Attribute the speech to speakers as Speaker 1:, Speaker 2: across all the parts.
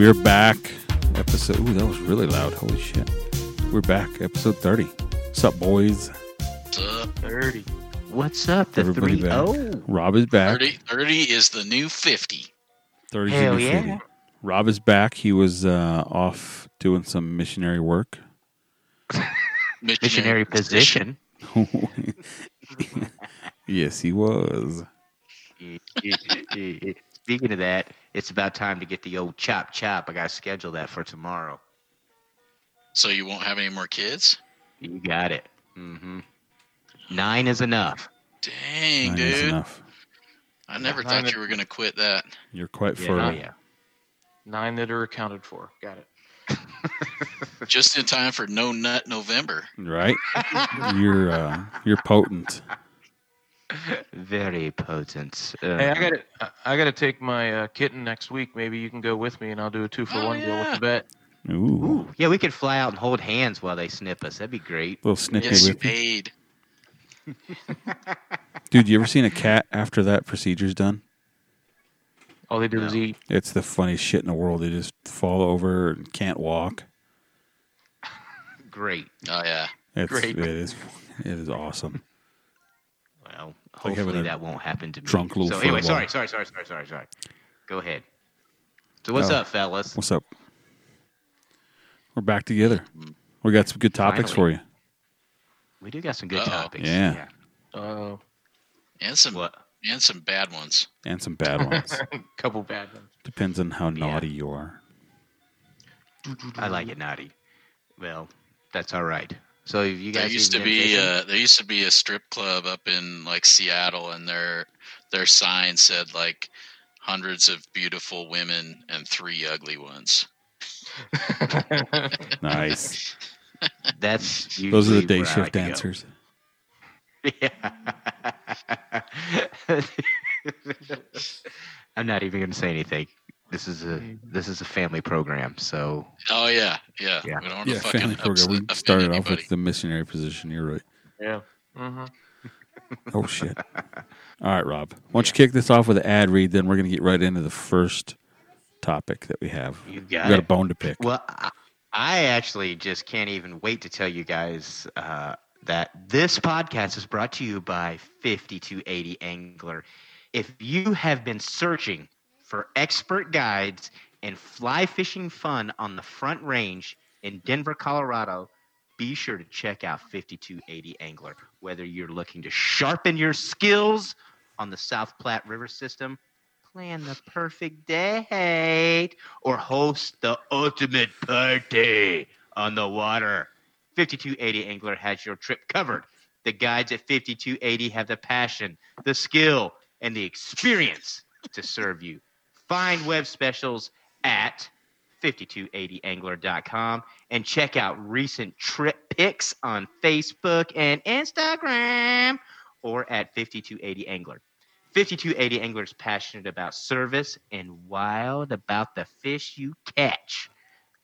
Speaker 1: We're back. Episode. Ooh, that was really loud. Holy shit. We're back. Episode 30. What's up, boys?
Speaker 2: What's up?
Speaker 3: 30.
Speaker 4: What's up? The
Speaker 1: Everybody
Speaker 4: three
Speaker 1: back.
Speaker 4: oh.
Speaker 1: Rob is back.
Speaker 2: 30, 30 is the new 50.
Speaker 1: 30
Speaker 4: Hell
Speaker 1: to
Speaker 4: yeah.
Speaker 1: 50. Rob is back. He was uh, off doing some missionary work.
Speaker 4: Missionary position.
Speaker 1: yes, he was.
Speaker 4: Speaking of that, it's about time to get the old chop chop. I got to schedule that for tomorrow.
Speaker 2: So you won't have any more kids?
Speaker 4: You got it. Mm-hmm. Nine is enough.
Speaker 2: Dang,
Speaker 1: Nine is
Speaker 2: dude.
Speaker 1: enough.
Speaker 2: I never
Speaker 3: Nine
Speaker 2: thought
Speaker 3: is-
Speaker 2: you were going to quit that.
Speaker 1: You're quite
Speaker 4: Yeah,
Speaker 1: fertile.
Speaker 4: oh, yeah.
Speaker 3: Nine that are accounted for. Got it.
Speaker 2: Just in time for No Nut November.
Speaker 1: Right? you're uh, you're potent.
Speaker 4: Very potent. Uh,
Speaker 3: Hey, I got to I got to take my uh, kitten next week. Maybe you can go with me, and I'll do a two for
Speaker 2: Oh,
Speaker 3: one deal with the bet.
Speaker 1: Ooh.
Speaker 4: Ooh, yeah, we could fly out and hold hands while they snip us. That'd be great.
Speaker 1: little snippy
Speaker 2: Yes,
Speaker 1: with you.
Speaker 2: paid.
Speaker 1: Dude, you ever seen a cat after that procedure's done?
Speaker 3: All they do is eat.
Speaker 1: It's the funniest shit in the world. They just fall over and can't walk.
Speaker 4: Great.
Speaker 2: Oh, yeah.
Speaker 1: It's,
Speaker 3: Great.
Speaker 1: It is. It is awesome.
Speaker 4: Well,
Speaker 1: like
Speaker 4: hopefully that won't happen to me.
Speaker 1: drunk little
Speaker 4: so anyway, sorry, sorry, sorry, sorry, sorry, sorry. Go ahead. So what's
Speaker 1: Oh.
Speaker 4: up, fellas?
Speaker 1: What's up? We're back together. We got some good topics
Speaker 4: Finally.
Speaker 1: for you.
Speaker 4: We do got some good
Speaker 2: Uh-oh.
Speaker 4: topics.
Speaker 1: Yeah.
Speaker 3: Uh,
Speaker 2: And some
Speaker 4: What?
Speaker 2: and some bad ones.
Speaker 1: And some bad ones.
Speaker 3: couple bad ones.
Speaker 1: Depends on how naughty you are.
Speaker 4: I like it naughty. Well, that's all right. So have you
Speaker 2: There used to be
Speaker 4: been fishing?
Speaker 2: uh, there used to be a strip club up in like Seattle, and their their sign said like hundreds of beautiful women and three ugly ones.
Speaker 1: Nice.
Speaker 4: That's
Speaker 1: Those are the day shift
Speaker 4: like to go.
Speaker 1: dancers.
Speaker 4: Yeah. I'm not even going to say anything. This is a this is a family program, so
Speaker 2: Oh yeah, yeah.
Speaker 4: Yeah.
Speaker 2: We don't want
Speaker 1: Yeah,
Speaker 2: to fucking
Speaker 1: family program. We
Speaker 2: offend
Speaker 1: started off with the missionary position. You're right.
Speaker 3: yeah. hmm
Speaker 1: Oh shit. All right, Rob. Why don't you kick this off with an ad read? Then we're going to get right into the first topic that we have.
Speaker 4: you
Speaker 1: We
Speaker 4: got
Speaker 1: got a bone to pick.
Speaker 4: Well, I, I actually just can't even wait to tell you guys uh, that this podcast is brought to you by 5280 Angler. If you have been searching for expert guides and fly fishing fun on the front range in Denver, Colorado, be sure to check out 5280 Angler. Whether you're looking to sharpen your skills on the South Platte River system, plan the perfect date, or host the ultimate party on the water, 5280 Angler has your trip covered. The guides at 5280 have the passion, the skill, and the experience to serve you. Find web specials at 5280angler.com and check out recent trip pics on Facebook and Instagram or at 5280 Angler. 5280 Angler is passionate about service and wild about the fish you catch.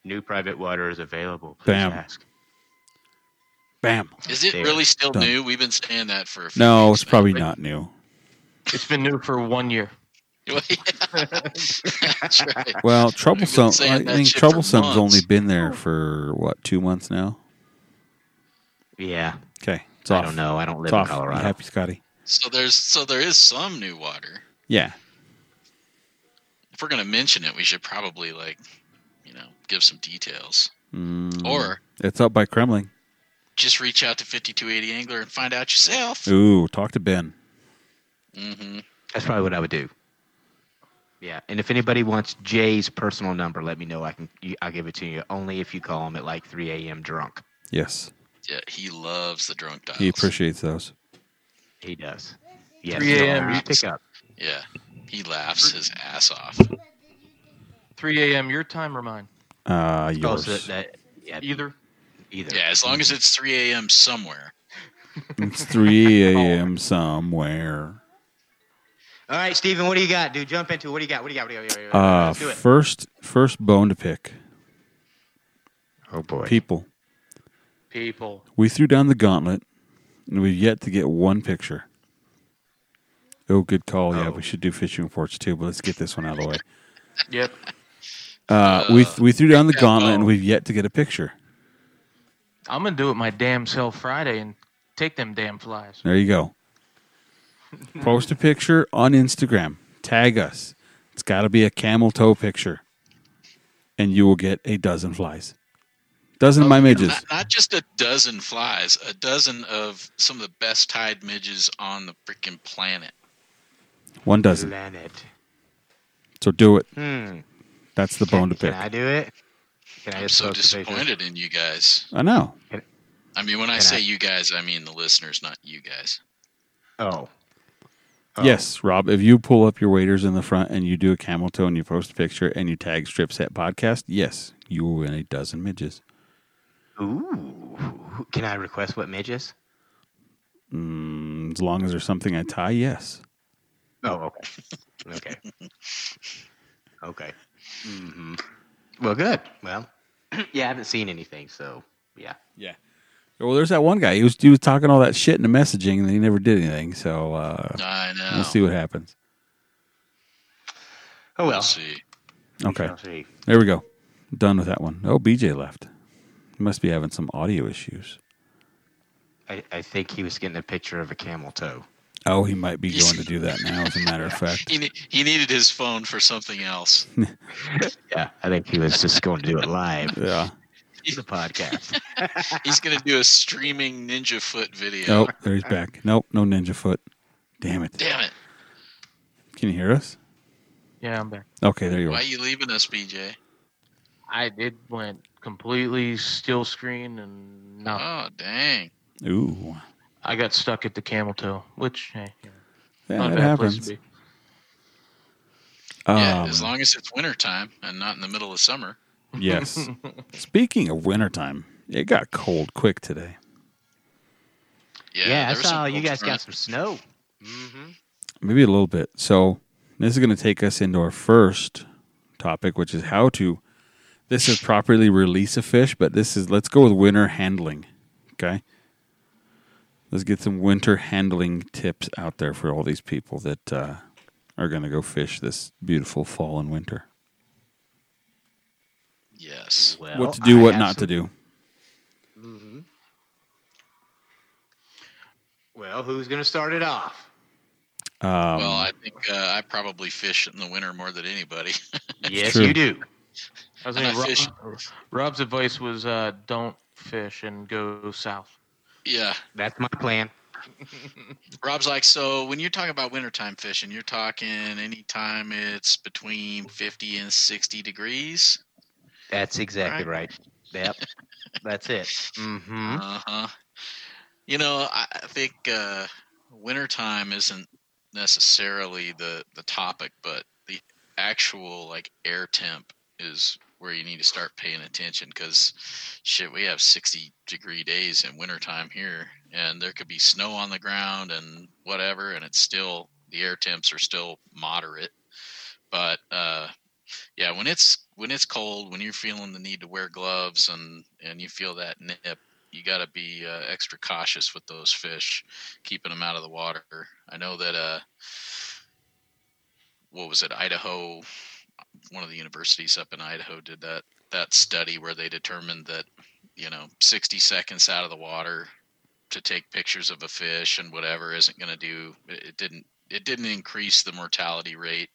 Speaker 4: New private water is available. Please
Speaker 1: Bam.
Speaker 4: ask.
Speaker 1: Bam.
Speaker 2: Is it
Speaker 4: There.
Speaker 2: really still
Speaker 1: Done.
Speaker 2: new? We've been saying that for a few
Speaker 1: No,
Speaker 2: weeks
Speaker 1: it's probably
Speaker 2: now.
Speaker 1: not new.
Speaker 3: It's been new for one year.
Speaker 2: Well, yeah. Right.
Speaker 1: Well, troublesome. I
Speaker 2: that
Speaker 1: think troublesome's only been there for what two months now.
Speaker 4: Yeah,
Speaker 1: Okay, it's
Speaker 4: I don't know. I don't live
Speaker 1: It's
Speaker 4: in
Speaker 1: off.
Speaker 4: Colorado.
Speaker 1: happy, Scotty?
Speaker 2: So there's so there is some new water.
Speaker 1: Yeah.
Speaker 2: If we're gonna mention it, we should probably like, you know, give some details,
Speaker 1: Mm,
Speaker 2: or
Speaker 1: it's up by Kremmling.
Speaker 2: just reach out to 5280 Angler and find out yourself.
Speaker 1: Ooh, talk to Ben.
Speaker 2: Mm-hmm.
Speaker 4: That's probably what I would do. Yeah, and if anybody wants Jay's personal number, let me know. I can. I'll give it to you. Only if you call him at like 3 a.m. drunk.
Speaker 1: Yes,
Speaker 2: Yeah, he loves the drunk dials.
Speaker 1: he appreciates those.
Speaker 4: He does. Yes.
Speaker 3: 3 a.m.
Speaker 4: so always pick up.
Speaker 2: Yeah, he laughs his ass off.
Speaker 3: 3 a.m. your time or mine?
Speaker 1: Uh, yours.
Speaker 4: so that, that yeah,
Speaker 3: Either.
Speaker 4: either.
Speaker 2: Yeah, as long as it's 3 a.m. somewhere.
Speaker 1: It's 3 a.m. somewhere.
Speaker 4: All right, Steven, what do you got, dude? Jump into it. What do you got? What do you got? What do you got? What do you got?
Speaker 1: Uh,
Speaker 4: Let's do it.
Speaker 1: first, first bone to pick.
Speaker 4: Oh boy.
Speaker 1: People,
Speaker 3: People.
Speaker 1: we threw down the gauntlet, and we've yet to get one picture. Oh, good call. Yeah,
Speaker 4: Oh.
Speaker 1: we should do fishing reports too, but let's get this one out of the way.
Speaker 3: Yep.
Speaker 1: Uh, we
Speaker 2: Uh,
Speaker 1: we threw down the gauntlet,
Speaker 2: oh.
Speaker 1: and we've yet to get a picture.
Speaker 3: I'm gonna do it my damn self Friday and take them damn flies.
Speaker 1: There you go. Post a picture on Instagram. Tag us. It's got to be a camel toe picture, and you will get a dozen flies. Dozen of my midges.
Speaker 2: Not, not just a dozen flies, a dozen of some of the best tied midges on the freaking planet.
Speaker 1: One dozen.
Speaker 4: Planet.
Speaker 1: So do it.
Speaker 4: Hmm.
Speaker 1: That's the bone to pick. Can.
Speaker 4: I do it? Can I
Speaker 2: I'm so
Speaker 4: post a picture?
Speaker 2: disappointed in you guys.
Speaker 1: I know.
Speaker 2: I mean, when I say
Speaker 4: I-
Speaker 2: you guys, I mean the listeners, not you guys.
Speaker 4: Oh. Oh.
Speaker 1: Yes, Rob. If you pull up your waders in the front and you do a camel toe and you post a picture and you tag Strip Set Podcast, yes, you will win a dozen midges.
Speaker 4: Ooh. Can I request what midges?
Speaker 1: Mm, as long as there's something I tie, yes.
Speaker 4: Oh, okay. Okay. okay. hmm Well, good. Well, yeah, I haven't seen anything, so yeah.
Speaker 1: Yeah. Well, there's that one guy. He was he was talking all that shit in the messaging, and he never did anything. So uh,
Speaker 2: I know.
Speaker 1: we'll see what happens.
Speaker 4: Oh well.
Speaker 2: We'll see.
Speaker 1: Okay,
Speaker 4: see.
Speaker 1: there we go. Done with that one. Oh, BJ left. He must be having some audio issues.
Speaker 4: I, I think he was getting a picture of a camel toe.
Speaker 1: Oh, he might be going to do that now. As a matter of fact,
Speaker 2: He, ne- he needed his phone for something else.
Speaker 4: Yeah, I think he was just going to do it live.
Speaker 1: yeah.
Speaker 4: the podcast.
Speaker 2: He's going to do a streaming Ninja Foot video.
Speaker 1: Nope, there he's back. Nope, no ninja foot. Damn it.
Speaker 2: Damn it.
Speaker 1: Can you hear us?
Speaker 3: Yeah, I'm back.
Speaker 1: Okay, there you are.
Speaker 2: Why
Speaker 1: are.
Speaker 2: are you leaving us, BJ?
Speaker 3: I did went completely still screen and no,
Speaker 2: Oh, dang.
Speaker 1: Ooh,
Speaker 3: I got stuck at the camel toe, which hey, yeah,
Speaker 1: yeah,
Speaker 3: not a
Speaker 1: it
Speaker 3: bad place
Speaker 1: happens.
Speaker 3: to be.
Speaker 2: Yeah,
Speaker 1: Um,
Speaker 2: as long as it's wintertime and not in the middle of summer.
Speaker 1: Yes. Speaking of wintertime, it got cold quick today.
Speaker 2: Yeah,
Speaker 4: Yeah, I
Speaker 2: there was some
Speaker 4: saw you guys got some snow. Mm-hmm.
Speaker 1: maybe a little bit. So this is going to take us into our first topic, which is how to. This is properly release a fish, but this is let's go with winter handling. Okay, let's get some winter handling tips out there for all these people that uh, are going to go fish this beautiful fall and winter.
Speaker 2: Yes.
Speaker 4: Well,
Speaker 1: what to do,
Speaker 4: I
Speaker 1: what not
Speaker 4: some-
Speaker 1: to do.
Speaker 4: Mhm. Well, who's going to start it off?
Speaker 1: Um,
Speaker 2: well, I think uh, I probably fish in the winter more than anybody.
Speaker 4: yes,
Speaker 1: true.
Speaker 4: you do.
Speaker 3: I was
Speaker 2: And
Speaker 3: saying,
Speaker 2: I fish-
Speaker 3: Rob's advice was uh, don't fish and go south.
Speaker 2: yeah.
Speaker 4: That's my plan.
Speaker 2: Rob's like, so when you're talking about wintertime fishing, you're talking anytime it's between 50 and 60 degrees.
Speaker 4: That's exactly right. Yep. That's it. Mm-hmm.
Speaker 2: Uh huh. You know, I, I think uh, wintertime isn't necessarily the the topic, but the actual like air temp is where you need to start paying attention because shit, we have 60 degree days in wintertime here, and there could be snow on the ground and whatever, and it's still the air temps are still moderate. But uh, yeah, when it's when it's cold, when you're feeling the need to wear gloves and and you feel that nip, you got to be uh, extra cautious with those fish, keeping them out of the water. I know that uh, what was it, Idaho? One of the universities up in Idaho did that that study where they determined that you know 60 seconds out of the water to take pictures of a fish and whatever isn't going to do it it didn't it didn't increase the mortality rate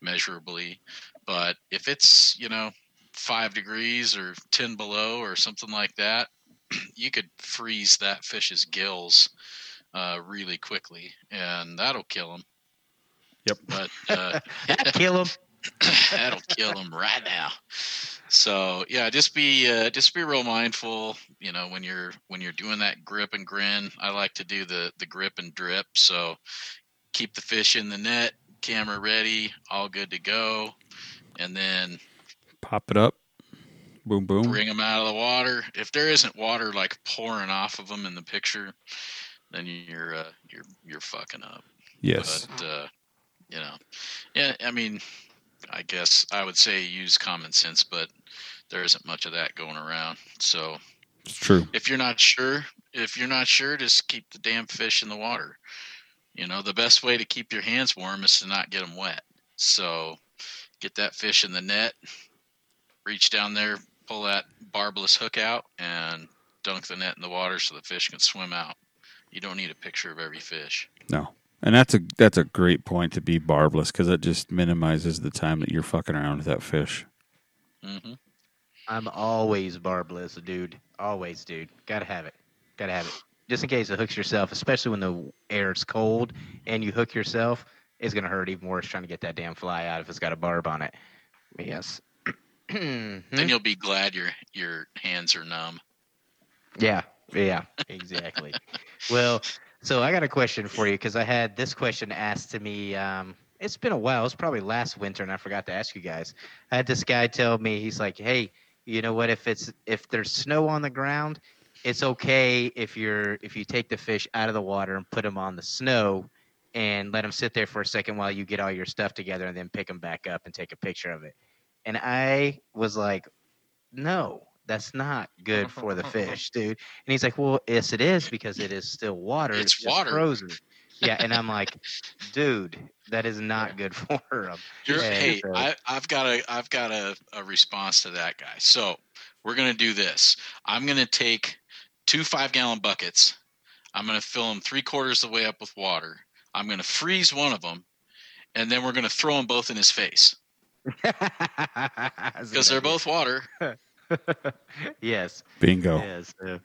Speaker 2: measurably but if it's you know five degrees or 10 below or something like that you could freeze that fish's gills uh, really quickly and that'll kill them
Speaker 1: Yep.
Speaker 2: but uh,
Speaker 4: Kill him.
Speaker 2: that'll kill them right now so yeah just be uh, just be real mindful you know when you're when you're doing that grip and grin i like to do the the grip and drip so keep the fish in the net camera ready all good to go and then
Speaker 1: Pop it up. Boom, boom.
Speaker 2: bring them out of the water if there isn't water like pouring off of them in the picture then you're uh, you're you're fucking up
Speaker 1: Yes.
Speaker 2: but uh, you know, yeah. I mean, I guess I would say use common sense, but there isn't much of that going around. So
Speaker 1: It's true.
Speaker 2: if you're not sure, if you're not sure, just keep the damn fish in the water. You know, the best way to keep your hands warm is to not get them wet. So get that fish in the net, reach down there, pull that barbless hook out, and dunk the net in the water so the fish can swim out. You don't need a picture of every fish.
Speaker 1: No. And that's a that's a great point to be barbless because it just minimizes the time that you're fucking around with that fish.
Speaker 2: hmm
Speaker 4: I'm always barbless, dude. Always, dude. Gotta have it. Gotta have it. Just in case it hooks yourself, especially when the air's cold and you hook yourself, it's gonna hurt even worse trying to get that damn fly out if it's got a barb on it. Yes.
Speaker 2: Then you'll be glad your your hands are numb.
Speaker 4: Yeah, yeah, exactly. well, so I got a question for you because I had this question asked to me. Um, it's been a while. It's probably last winter, and I forgot to ask you guys. I had this guy tell me he's like, "Hey, you know what? If it's if there's snow on the ground, it's okay if you're if you take the fish out of the water and put them on the snow." And let them sit there for a second while you get all your stuff together, and then pick them back up and take a picture of it. And I was like, "No, that's not good for the fish, dude." And he's like, "Well, yes, it is because it is still water.
Speaker 2: It's
Speaker 4: just
Speaker 2: water."
Speaker 4: frozen." Yeah, and I'm like, "Dude, that is not good for them."
Speaker 2: Hey,
Speaker 4: so-
Speaker 2: I, I've got a I've got a, a response to that guy. So we're gonna do this. I'm gonna take two five gallon buckets. I'm gonna fill them three quarters of the way up with water. I'm gonna freeze one of them, and then we're gonna throw them both in his face because they're both water.
Speaker 4: yes.
Speaker 1: Bingo.
Speaker 4: Yes. uh,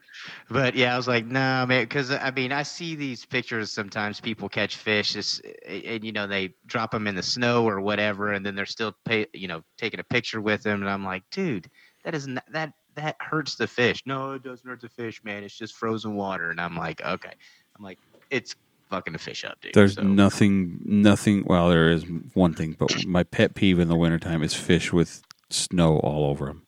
Speaker 4: but yeah, I was like, no, man, because I mean, I see these pictures sometimes. People catch fish, it's, and you know, they drop them in the snow or whatever, and then they're still, pay, you know, taking a picture with them. And I'm like, dude, that is not, that that hurts the fish. No, it doesn't hurt the fish, man. It's just frozen water. And I'm like, okay. I'm like, it's fucking the fish up, dude.
Speaker 1: There's
Speaker 4: So-
Speaker 1: nothing, nothing. Well, there is one thing, but my pet peeve in the wintertime is fish with snow all over them.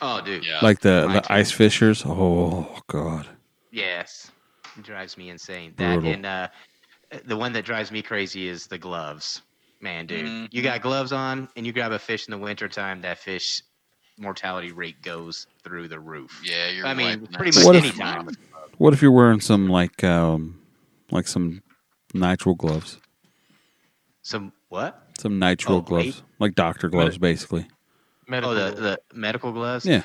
Speaker 4: Oh, dude.
Speaker 2: Yeah.
Speaker 1: Like the,
Speaker 4: mine
Speaker 1: the
Speaker 4: too.
Speaker 1: ice fishers. Oh, God.
Speaker 4: Yes, it drives me insane. That
Speaker 1: Brutal.
Speaker 4: and uh, the one that drives me crazy is the gloves. Man, dude,
Speaker 2: Mhm.
Speaker 4: you got gloves on and you grab a fish in the wintertime, that fish mortality rate goes through the roof.
Speaker 2: yeah, you're.
Speaker 4: I mean,
Speaker 2: wiping
Speaker 4: pretty much
Speaker 1: What
Speaker 2: stuff
Speaker 1: if-
Speaker 4: any time.
Speaker 1: What if you're wearing some like, um, like some nitrile gloves?
Speaker 4: Some what?
Speaker 1: Some nitrile
Speaker 4: Oh,
Speaker 1: gloves,
Speaker 4: wait.
Speaker 1: like doctor gloves, basically.
Speaker 3: Medical.
Speaker 4: Oh, the, the medical gloves.
Speaker 1: Yeah.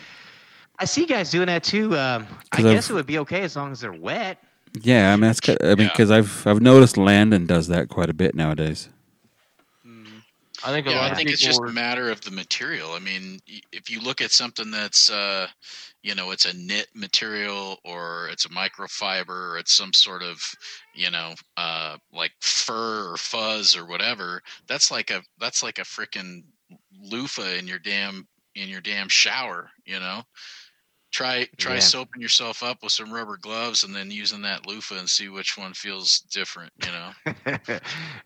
Speaker 4: I see guys doing that too. Um, I
Speaker 1: 'Cause
Speaker 4: guess
Speaker 1: I've-
Speaker 4: it would be okay as long as they're wet.
Speaker 1: Yeah, I mean that's. ki- I mean,
Speaker 2: Yeah.
Speaker 1: because I've I've noticed Landon does that quite a bit nowadays.
Speaker 3: I think a
Speaker 2: Yeah,
Speaker 3: lot
Speaker 2: I
Speaker 3: of
Speaker 2: think it's just
Speaker 3: were-
Speaker 2: a matter of the material. I mean, if you look at something that's, uh, you know, it's a knit material or it's a microfiber or it's some sort of, you know, uh, like fur or fuzz or whatever, that's like a that's like a freaking loofah in your damn in your damn shower. You know, try try
Speaker 4: Yeah.
Speaker 2: soaping yourself up with some rubber gloves and then using that loofah and see which one feels different. You know.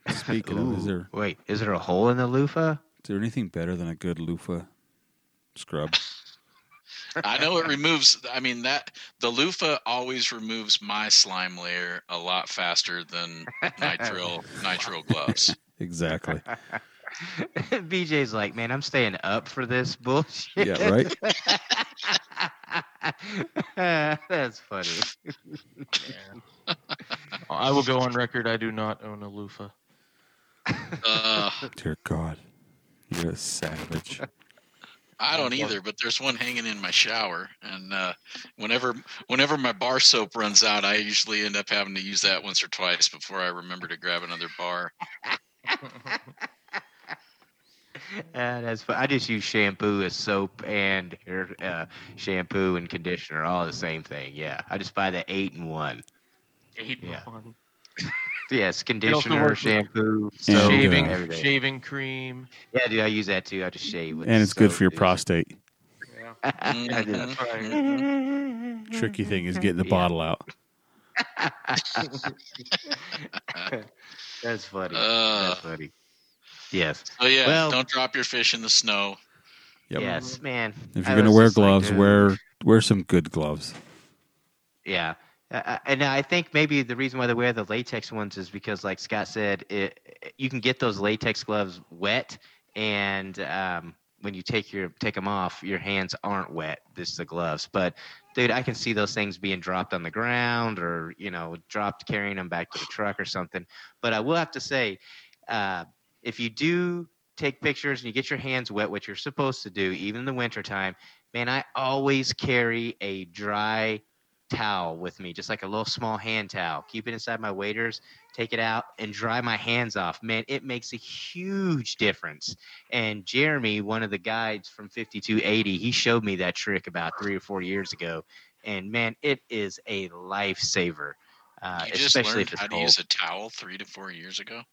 Speaker 1: Speaking of, is there-
Speaker 4: wait, is there a hole in the loofah?
Speaker 1: Is there anything better than a good loofah scrub?
Speaker 2: I know it removes. I mean that the loofah always removes my slime layer a lot faster than nitrile nitrile gloves.
Speaker 1: exactly.
Speaker 4: BJ's like, man, I'm staying up for this bullshit.
Speaker 1: Yeah, right.
Speaker 4: That's funny.
Speaker 3: I will go on record. I do not own a loofah.
Speaker 2: Uh,
Speaker 1: Dear God, you're a savage.
Speaker 2: I don't either, but there's one hanging in my shower, and uh, whenever whenever my bar soap runs out, I usually end up having to use that once or twice before I remember to grab another bar.
Speaker 4: Uh, that's fun. I just use shampoo as soap and hair uh, shampoo and conditioner, all the same thing. Yeah, I just buy the eight and one.
Speaker 3: Eight
Speaker 4: Yeah.
Speaker 3: one.
Speaker 4: Yes, conditioner, shampoo,
Speaker 1: And,
Speaker 4: soap,
Speaker 3: shaving, shaving cream.
Speaker 4: Yeah, dude, I use that too. I just shave with.
Speaker 1: And it's good for your
Speaker 4: dude.
Speaker 1: prostate.
Speaker 4: I do.
Speaker 3: That's right.
Speaker 1: Tricky thing is getting the
Speaker 4: Yeah.
Speaker 1: bottle out.
Speaker 4: That's funny.
Speaker 2: Uh,
Speaker 4: That's funny. Yes.
Speaker 2: so yeah,
Speaker 4: Well-
Speaker 2: don't drop your fish in the snow.
Speaker 1: Yep.
Speaker 4: Yes, man.
Speaker 1: If you're gonna wear
Speaker 4: just like,
Speaker 1: gloves, wear wear some good gloves.
Speaker 4: Yeah. Uh, and I think maybe the reason why they wear the latex ones is because, like Scott said, it, you can get those latex gloves wet, and um, when you take your take them off, your hands aren't wet. This is the gloves, but dude, I can see those things being dropped on the ground, or you know, dropped carrying them back to the truck or something. But I will have to say, uh, if you do take pictures and you get your hands wet, what you're supposed to do, even in the wintertime, man, I always carry a dry towel with me, just like a little small hand towel. Keep it inside my waders, take it out, and dry my hands off. Man, it makes a huge difference. And Jeremy, one of the guides from 5280, he showed me that trick about three or four years ago. And man, it is a lifesaver. Uh,
Speaker 2: you just
Speaker 4: especially
Speaker 2: learned
Speaker 4: if it's
Speaker 2: how to use a towel three to four years ago.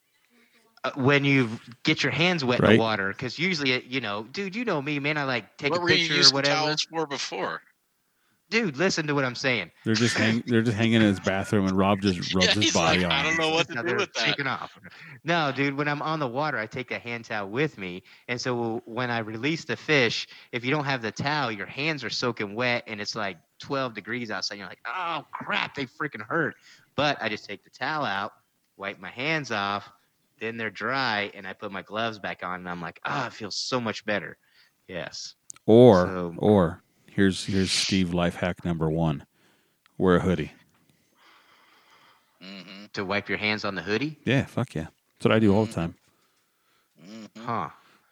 Speaker 4: uh, when you get your hands wet in the water, because usually, it- you know, dude, you know me, man. I like take
Speaker 2: what
Speaker 4: a
Speaker 2: were you
Speaker 4: picture or
Speaker 2: using
Speaker 4: whatever.
Speaker 2: towels for before?
Speaker 4: Dude, listen to what I'm saying.
Speaker 1: They're just hang, they're just hanging in his bathroom, and Rob just rubs
Speaker 2: Yeah,
Speaker 1: his body
Speaker 2: like,
Speaker 1: on.
Speaker 2: I don't know what to
Speaker 4: Now
Speaker 2: do
Speaker 4: they're
Speaker 2: with that.
Speaker 4: off. No, dude, when I'm on the water, I take a hand towel with me. And so when I release the fish, if you don't have the towel, your hands are soaking wet and it's like 12 degrees outside. You're like, oh, crap, they freaking hurt. But I just take the towel out, wipe my hands off, then they're dry, and I put my gloves back on, and I'm like, ah, it feels so much better. Yes.
Speaker 1: Or
Speaker 4: So-
Speaker 1: or here's here's Steve life hack number one: wear a hoodie.
Speaker 2: hmm
Speaker 4: To wipe your hands on the hoodie?
Speaker 1: Yeah, fuck yeah. That's what I do all the time.
Speaker 2: hmm
Speaker 4: Huh.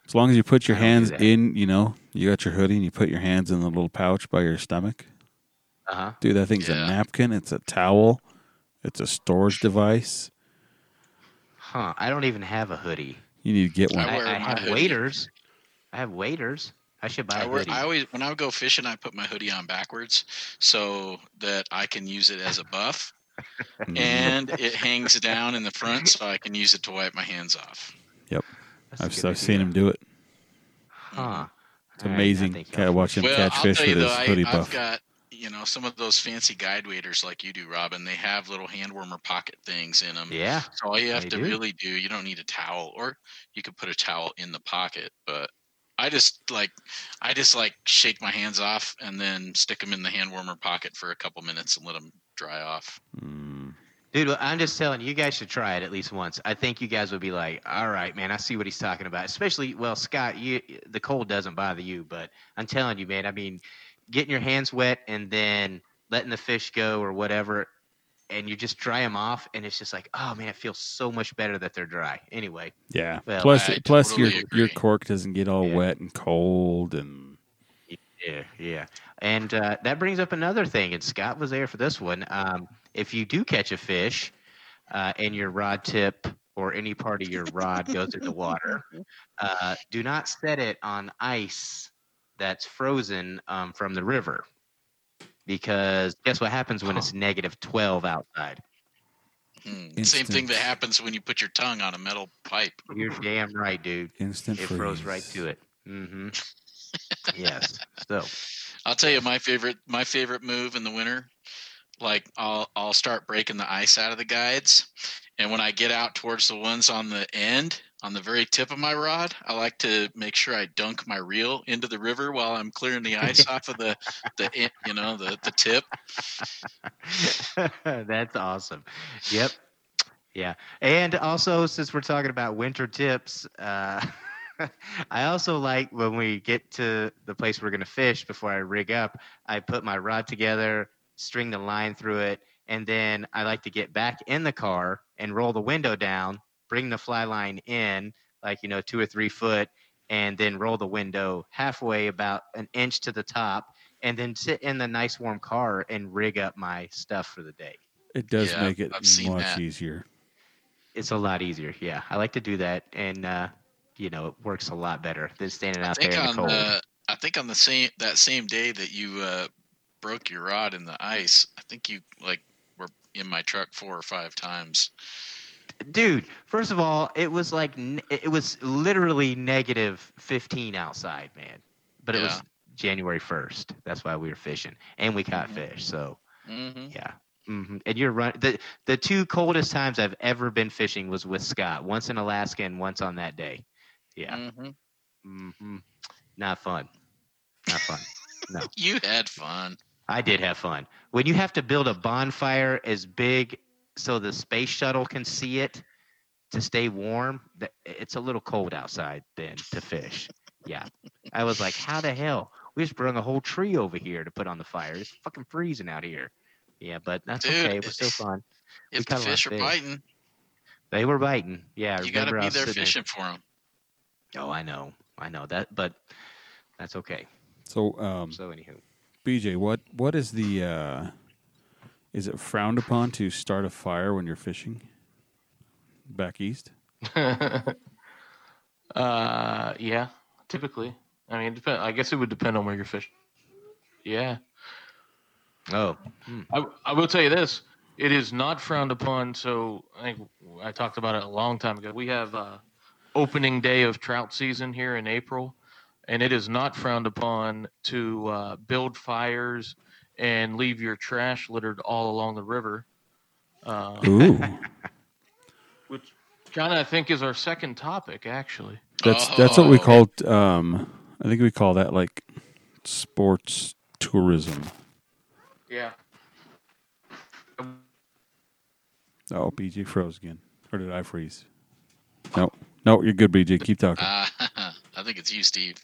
Speaker 1: As long as you put your
Speaker 4: I
Speaker 1: hands in, you know, you got your hoodie and you put your hands in the little pouch by your stomach.
Speaker 4: Uh huh.
Speaker 1: Dude, that thing's a napkin. It's a towel. It's a storage device.
Speaker 4: Huh. I don't even have a hoodie.
Speaker 1: You need to get one.
Speaker 2: I
Speaker 4: I, I have
Speaker 2: hoodie.
Speaker 4: waders. I have waders. I should buy
Speaker 2: I,
Speaker 4: a
Speaker 2: wear,
Speaker 4: hoodie.
Speaker 2: I always when I go fishing, I put my hoodie on backwards so that I can use it as a buff, and it hangs down in the front so I can use it to wipe my hands off.
Speaker 4: That's a
Speaker 1: I've, I've seen him do it.
Speaker 4: Huh. Mm-hmm.
Speaker 1: It's
Speaker 4: All right, I
Speaker 1: amazing.
Speaker 4: think
Speaker 1: Gotta
Speaker 4: I'll-
Speaker 1: watch him
Speaker 2: Well,
Speaker 1: catch
Speaker 2: I'll
Speaker 1: fish with
Speaker 2: you
Speaker 1: his
Speaker 2: though, I,
Speaker 1: hoodie
Speaker 2: I've got you know some of those fancy guide waders like you do, Robin. They have little hand warmer pocket things in them.
Speaker 4: Yeah.
Speaker 2: So all you have to
Speaker 4: do.
Speaker 2: really do, you don't need a towel, or you could put a towel in the pocket. But I just like, I just like shake my hands off and then stick them in the hand warmer pocket for a couple minutes and let them dry off.
Speaker 1: Mm.
Speaker 4: Dude, I'm just telling you, you guys should try it at least once. I think you guys would be like, all right, man, I see what he's talking about. Especially, well, Scott, you the cold doesn't bother you, but I'm telling you, man, I mean, getting your hands wet and then letting the fish go or whatever, and you just dry them off, and it's just like, oh man, it feels so much better that they're dry. Anyway,
Speaker 1: Yeah.
Speaker 4: Well,
Speaker 1: plus, plus
Speaker 2: totally
Speaker 1: your your cork doesn't get all
Speaker 4: Yeah.
Speaker 1: wet and cold and
Speaker 4: Yeah, yeah. And uh, that brings up another thing, and Scott was there for this one. Um, if you do catch a fish uh, and your rod tip or any part of your rod goes in the water, uh, do not set it on ice that's frozen um, from the river. Because guess what happens when it's negative 12 outside?
Speaker 2: Hmm. Same thing that happens when you put your tongue on a metal pipe.
Speaker 4: You're damn right, dude.
Speaker 1: instant
Speaker 4: It
Speaker 1: freeze.
Speaker 4: froze right to it. Mm-hmm. yes. So,
Speaker 2: I'll tell you my favorite my favorite move in the winter. Like I'll I'll start breaking the ice out of the guides, and when I get out towards the ones on the end, on the very tip of my rod, I like to make sure I dunk my reel into the river while I'm clearing the ice off of the the you know the the tip.
Speaker 4: That's awesome. Yep. Yeah. And also, since we're talking about winter tips, uh, I also like when we get to the place we're going to fish before I rig up, I put my rod together, string the line through it, and then I like to get back in the car and roll the window down, bring the fly line in, like, you know, two or three foot, and then roll the window halfway about an inch to the top and then sit in the nice warm car and rig up my stuff for the day.
Speaker 1: It does
Speaker 2: Yeah,
Speaker 1: make it much
Speaker 2: that.
Speaker 1: easier.
Speaker 4: It's a lot easier. Yeah, I like to do that, and uh, you know, it works a lot better than standing out there
Speaker 2: think
Speaker 4: in the cold.
Speaker 2: the I think on the same that same day that you uh, broke your rod in the ice, I think you like were in my truck four or five times.
Speaker 4: Dude, first of all, it was like it was literally negative 15 outside, man. But it was January 1st. That's why we were fishing, and we caught
Speaker 2: Mhm.
Speaker 4: fish. So
Speaker 2: hmm
Speaker 4: yeah. hmm And you're run the the two coldest times I've ever been fishing was with Scott. Once in Alaska and once on that day. Yeah.
Speaker 2: hmm
Speaker 4: Not fun. Not fun.
Speaker 2: no You had fun.
Speaker 4: I did have fun. When you have to build a bonfire as big so the space shuttle can see it to stay warm, it's a little cold outside then to fish. Yeah. I was like, how the hell? We just brought a whole tree over here to put on the fire. It's fucking freezing out here. Yeah, but that's
Speaker 2: Dude,
Speaker 4: okay. It was still fun.
Speaker 2: If the
Speaker 4: a lot of
Speaker 2: fish are
Speaker 4: fish.
Speaker 2: biting,
Speaker 4: They were biting. Yeah, I
Speaker 2: you got to be there
Speaker 4: sitting
Speaker 2: fishing for them.
Speaker 4: Oh, I know, I know that, but that's okay.
Speaker 1: So, um,
Speaker 4: So, anywho,
Speaker 1: BJ, what what is the uh, is it frowned upon to start a fire when you're fishing back east?
Speaker 3: uh, yeah, typically. I mean, depend, I guess it would depend on where you're fishing. Yeah,
Speaker 4: oh,
Speaker 3: I, I will tell you this: it is not frowned upon. So I think I talked about it a long time ago. We have uh, opening day of trout season here in April, and it is not frowned upon to uh, build fires and leave your trash littered all along the river. Uh,
Speaker 1: Ooh,
Speaker 3: which kind of I think is our second topic, actually.
Speaker 1: that's that's what we
Speaker 2: Oh.
Speaker 1: called. Um, I think we call that like sports tourism.
Speaker 3: Yeah.
Speaker 1: Oh, BJ froze again, or did I freeze? No, no, you're good, BJ. Keep talking.
Speaker 2: Uh, I think it's you, Steve.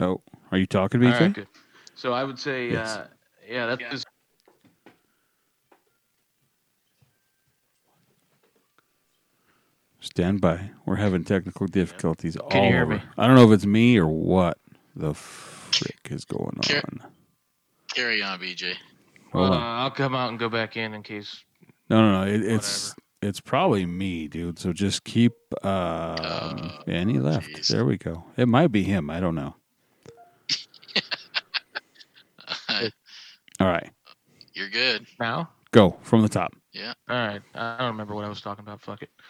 Speaker 1: Oh, are you talking,
Speaker 3: All
Speaker 1: BJ?
Speaker 3: Right, good. So I would say,
Speaker 1: Yes.
Speaker 3: uh, yeah, that is
Speaker 1: Stand by. We're having technical difficulties all
Speaker 3: Can you hear
Speaker 1: over.
Speaker 3: me?
Speaker 1: I don't know if it's me or what the frick is going
Speaker 2: Care-
Speaker 1: on.
Speaker 2: Carry on, BJ.
Speaker 1: Hold
Speaker 3: uh. I'll come out and go back in in case.
Speaker 1: No, no, no. It, it's it's probably me, dude. So just keep. Um,
Speaker 2: Oh,
Speaker 1: and he left.
Speaker 2: jeez.
Speaker 1: There we go. It might be him. I don't know. All right,
Speaker 2: You're good.
Speaker 3: Now?
Speaker 1: go from the top. Yeah.
Speaker 3: All right. I don't remember what I was talking about. Fuck it.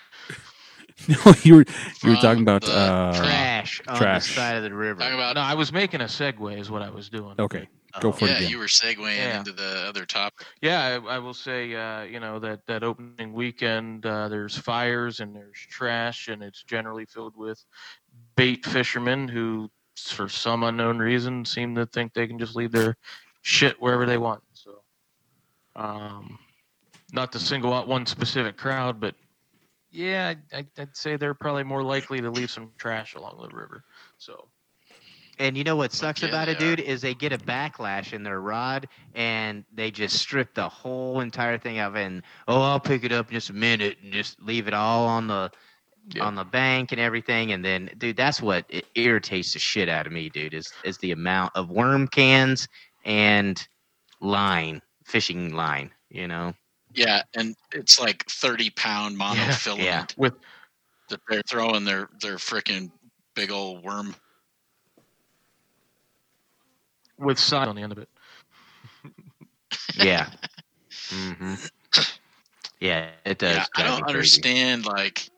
Speaker 1: No, you were you were
Speaker 2: From
Speaker 1: talking about.
Speaker 2: the
Speaker 1: Uh,
Speaker 4: trash on
Speaker 1: trash.
Speaker 4: the side of the river.
Speaker 2: Talking about
Speaker 3: No, I was making a segue, is what I was doing.
Speaker 1: okay, go
Speaker 4: Oh.
Speaker 1: for it
Speaker 2: yeah,
Speaker 1: again.
Speaker 2: you were segueing
Speaker 3: Yeah.
Speaker 2: into the other topic.
Speaker 3: Yeah, I, I will say, uh, you know, that that opening weekend, uh, there's fires and there's trash, and it's generally filled with bait fishermen who, for some unknown reason, seem to think they can just leave their shit wherever they want. So, um, not to single out one specific crowd, but yeah, I'd, I'd- I'd say they're probably more likely to leave some trash along the river. So,
Speaker 4: And you know what sucks
Speaker 2: yeah,
Speaker 4: about it,
Speaker 2: are.
Speaker 4: dude, is they get a backlash in their rod and they just strip the whole entire thing of it and oh I'll pick it up in just a minute and just leave it all on the
Speaker 3: Yeah.
Speaker 4: on the bank and everything and then dude that's what it irritates the shit out of me, dude, is is the amount of worm cans and line, fishing line, you know.
Speaker 2: Yeah, and it's like thirty pound monofilament
Speaker 4: yeah.
Speaker 3: with
Speaker 2: that they're throwing their their freaking big old worm.
Speaker 3: with side on the end of it.
Speaker 4: Yeah. hmm Yeah, it does.
Speaker 2: Yeah, I don't
Speaker 4: crazy.
Speaker 2: understand. Like,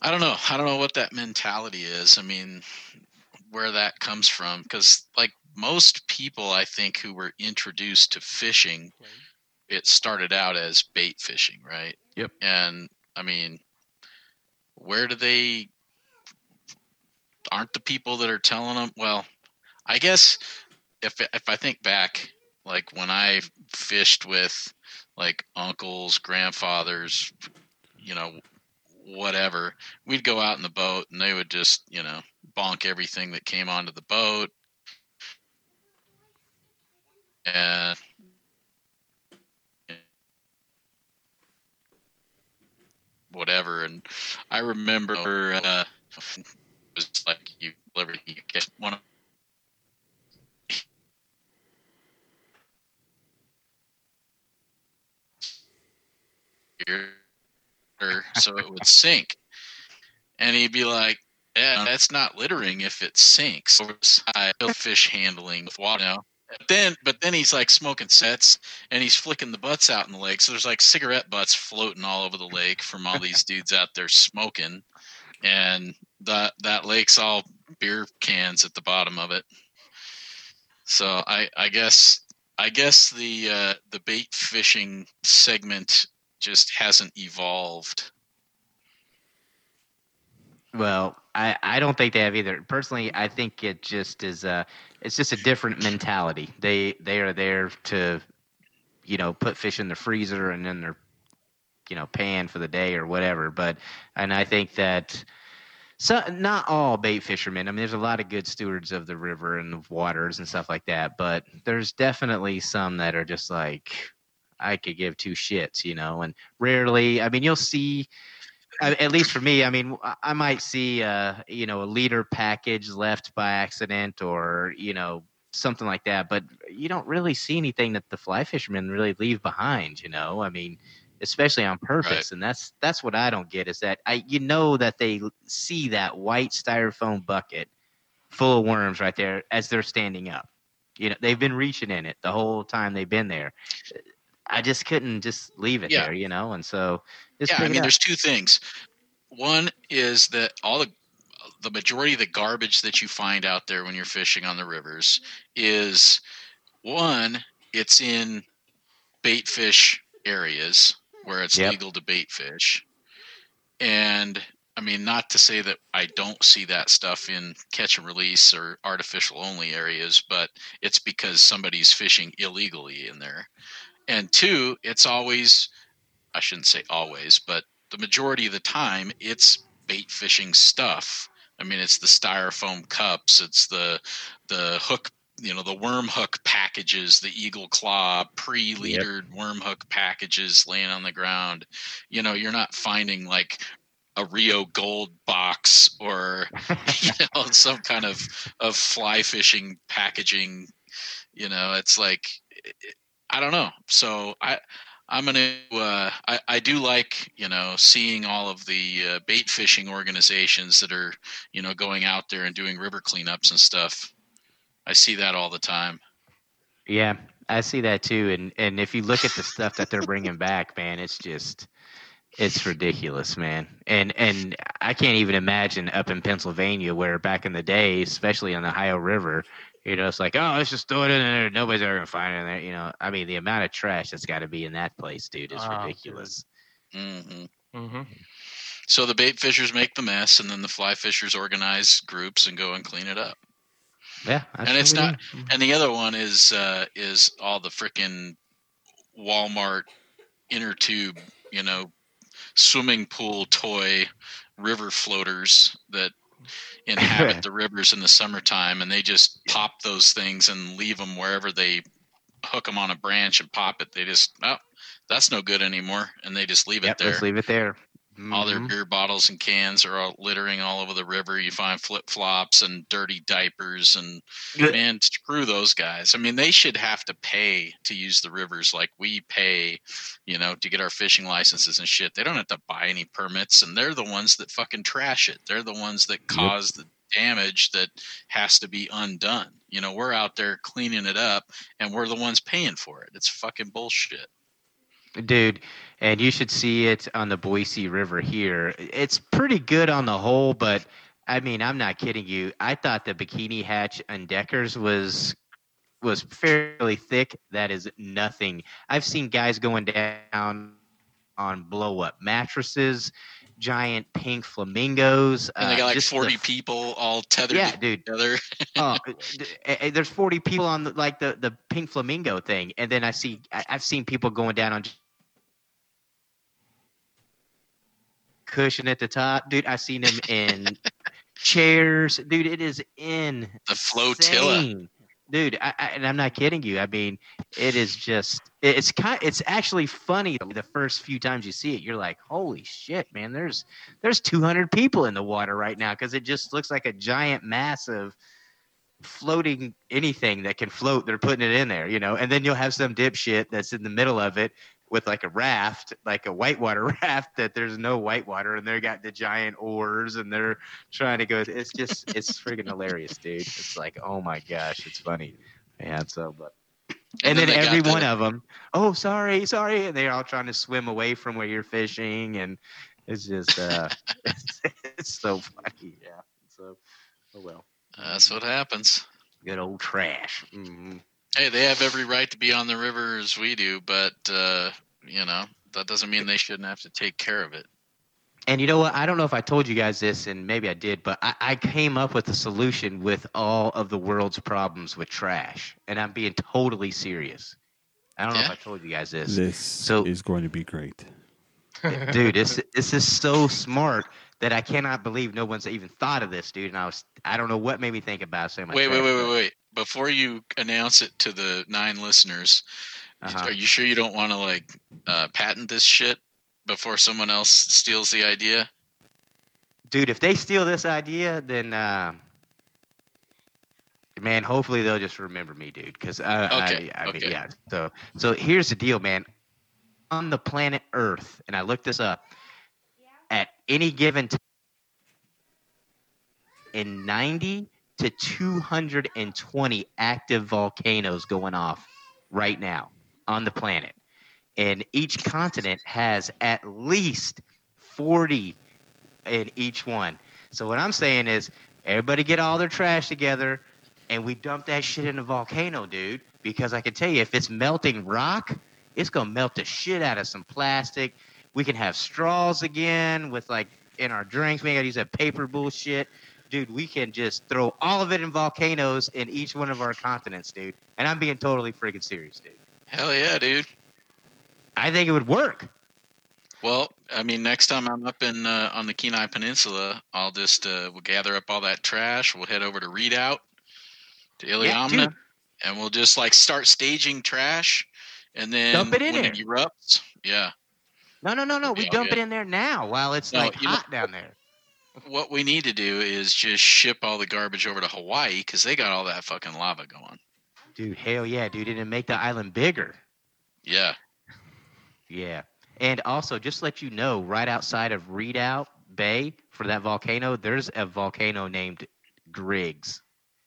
Speaker 2: I don't know. I don't know what that mentality is. I mean, where that comes from? Because like most people, I think who were introduced to fishing, it started out as bait fishing, right?
Speaker 3: Yep.
Speaker 2: And I mean, where do they? Aren't the people that are telling them? Well, I guess if if I think back, like when I fished with like uncles, grandfathers, you know, whatever, we'd go out in the boat and they would just, you know, bonk everything that came onto the boat. And whatever. And I remember uh, it was like you everything you get one so it would sink. And he'd be like, Yeah, that's not littering if it sinks. I fish handling with water now. But then but then he's like smoking sets and he's flicking the butts out in the lake. So there's like cigarette butts floating all over the lake from all these dudes out there smoking. And that that lake's all beer cans at the bottom of it. So I I guess I guess the uh, the bait fishing segment just hasn't evolved.
Speaker 4: Well, I, I don't think they have either. Personally, I think it just is uh it's just a different mentality. They they are there to, you know, put fish in the freezer and then they're, you know, pan for the day or whatever. But and I think that so not all bait fishermen. I mean, there's a lot of good stewards of the river and the waters and stuff like that. But there's definitely some that are just like, I could give two shits, you know. And rarely, I mean, you'll see at least for me, I mean, I- might see, uh, you know, a leader package left by accident or, you know, something like that. But you don't really see anything that the fly fishermen really leave behind, you know? I mean, especially on purpose. And that's that's what I don't get is that I you know that they see that white styrofoam bucket full of worms right there as they're standing up. You know, they've been reaching in it the whole time they've been there. I just couldn't just leave it
Speaker 2: Yeah.
Speaker 4: there, you know, and so
Speaker 2: yeah, I mean, there's two things. One is that all the the majority of the garbage that you find out there when you're fishing on the rivers is one, it's in bait fish areas where it's
Speaker 4: Yep.
Speaker 2: legal to bait fish. And I mean, not to say that I don't see that stuff in catch and release or artificial only areas, but it's because somebody's fishing illegally in there. And two, it's always, I shouldn't say always, but the majority of the time, it's bait fishing stuff. I mean, it's the styrofoam cups, it's the the hook, you know, the worm hook packages, the eagle claw pre-leadered worm hook packages laying on the ground. You know, you're not finding like a Rio Gold box or you know some kind of of fly fishing packaging. You know, it's like I don't know. So I I'm gonna. Uh, I I do like you know seeing all of the uh, bait fishing organizations that are you know going out there and doing river cleanups and stuff. I see that all the time.
Speaker 4: Yeah, I see that too. And and if you look at the stuff that they're bringing back, man, it's just it's ridiculous, man. And and I can't even imagine up in Pennsylvania where back in the day, especially on the Ohio River, you know, it's like, oh, let's just throw it in there. Nobody's ever gonna find it in there. You know, I mean, the amount of trash that's got to be in that place, dude, is
Speaker 3: Oh, dude.
Speaker 4: ridiculous.
Speaker 2: hmm
Speaker 3: hmm
Speaker 2: So the bait fishers make the mess, and then the fly fishers organize groups and go and clean it up.
Speaker 4: Yeah, that's
Speaker 2: And it's not-
Speaker 4: do.
Speaker 2: And the other one is uh, is all the freaking Walmart inner tube, you know, swimming pool toy river floaters that inhabit the rivers in the summertime, and they just pop those things and leave them wherever they hook them on a branch and pop it. They just oh, that's no good anymore, and they just leave
Speaker 4: Yep,
Speaker 2: it there.
Speaker 4: let's leave it there.
Speaker 2: All their
Speaker 4: Mhm.
Speaker 2: beer bottles and cans are all littering all over the river. You find flip flops and dirty diapers and man, screw those guys. I mean, they should have to pay to use the rivers like we pay, you know, to get our fishing licenses and shit. They don't have to buy any permits, and they're the ones that fucking trash it. They're the ones that cause the damage that has to be undone. You know, we're out there cleaning it up, and we're the ones paying for it. It's fucking bullshit.
Speaker 4: dude and you should see it on the boise river here. It's pretty good on the whole but i mean i'm not kidding you. I thought the bikini hatch and deckers was was fairly thick. That is nothing. I've seen guys going down on blow up mattresses giant pink flamingos
Speaker 2: And they
Speaker 4: uh,
Speaker 2: got like
Speaker 4: the
Speaker 2: 40
Speaker 4: f-
Speaker 2: people all tethered
Speaker 4: yeah dude.
Speaker 2: together.
Speaker 4: oh, eh, there's 40 people on the, like the, the pink flamingo thing, and then I see I, I've seen people going down on cushion at the top, dude. I've seen them in chairs, dude. It is in
Speaker 2: The flotilla.
Speaker 4: Dude, I, I, and I'm not kidding you. I mean, it is just, it's kind, it's actually funny. The first few times you see it, you're like, "Holy shit, man!" There's, there's 200 people in the water right now because it just looks like a giant, mass of." floating anything that can float. They're putting it in there, you know. And then you'll have some dipshit that's in the middle of it with like a raft, like a whitewater raft that there's no whitewater, and they got the giant oars, and they're trying to go. It's just, it's freaking hilarious, dude. It's like, oh my gosh, it's funny. Yeah, so but. And, then,
Speaker 2: they got
Speaker 4: every
Speaker 2: the-
Speaker 4: one of them, oh sorry, sorry, and they're all trying to swim away from where you're fishing, and it's just, uh, it's, it's so funny, yeah. So, oh well,
Speaker 2: That's what happens.
Speaker 4: good old trash. hmm
Speaker 2: Hey, they have every right to be on the river as we do, but uh, you know that doesn't mean they shouldn't have to take care of it.
Speaker 4: And you know what? I don't know if I told you guys this, and maybe I did, but I, I came up with a solution with all of the world's problems with trash, and I'm being totally serious. I don't know if I told you guys this.
Speaker 1: This
Speaker 4: So-
Speaker 1: is going to be great.
Speaker 4: dude this this is so smart that i cannot believe no one's even thought of this dude and i was i don't know what made me think about so much
Speaker 2: Wait, wait, wait, wait, wait! Before you announce it to the nine listeners,
Speaker 4: Uh-huh.
Speaker 2: are you sure you don't want to like uh, patent this shit before someone else steals the idea?
Speaker 4: dude, if they steal this idea, then uh, man, hopefully they'll just remember me, dude. Because uh,
Speaker 2: Okay,
Speaker 4: I, I mean, yeah. So, so here's the deal, man. On the planet Earth, and I looked this up. At any given time, in 90 to 220 active volcanoes going off right now on the planet. And each continent has at least 40 in each one. So what I'm saying is everybody get all their trash together and we dump that shit in a volcano, dude. Because I can tell you, if it's melting rock, it's gonna melt the shit out of some plastic. We can have straws again with like in our drinks. We ain't gotta use that paper bullshit. Dude, we can just throw all of it in volcanoes in each one of our continents, dude. And I'm being totally freaking serious, dude.
Speaker 2: Hell yeah, dude.
Speaker 4: I think it would work.
Speaker 2: Well, I mean, next time I'm up in uh, on the Kenai Peninsula, I'll just uh, we'll gather up all that trash. We'll head over to Redoubt to Iliamna,
Speaker 4: dude.
Speaker 2: and we'll just like start staging trash, and then
Speaker 4: Dump it in
Speaker 2: when it erupts, yeah.
Speaker 4: No, no, no, no. We dump
Speaker 2: yeah.
Speaker 4: it in there now while it's
Speaker 2: No,
Speaker 4: like
Speaker 2: you know-
Speaker 4: hot down there.
Speaker 2: What we need to do is just ship all the garbage over to Hawaii because they got all that fucking lava going.
Speaker 4: Dude, hell yeah, dude. It'd make the island bigger.
Speaker 2: Yeah.
Speaker 4: Yeah. And also, just to let you know, right outside of Redoubt Bay for that volcano, there's a volcano named Griggs.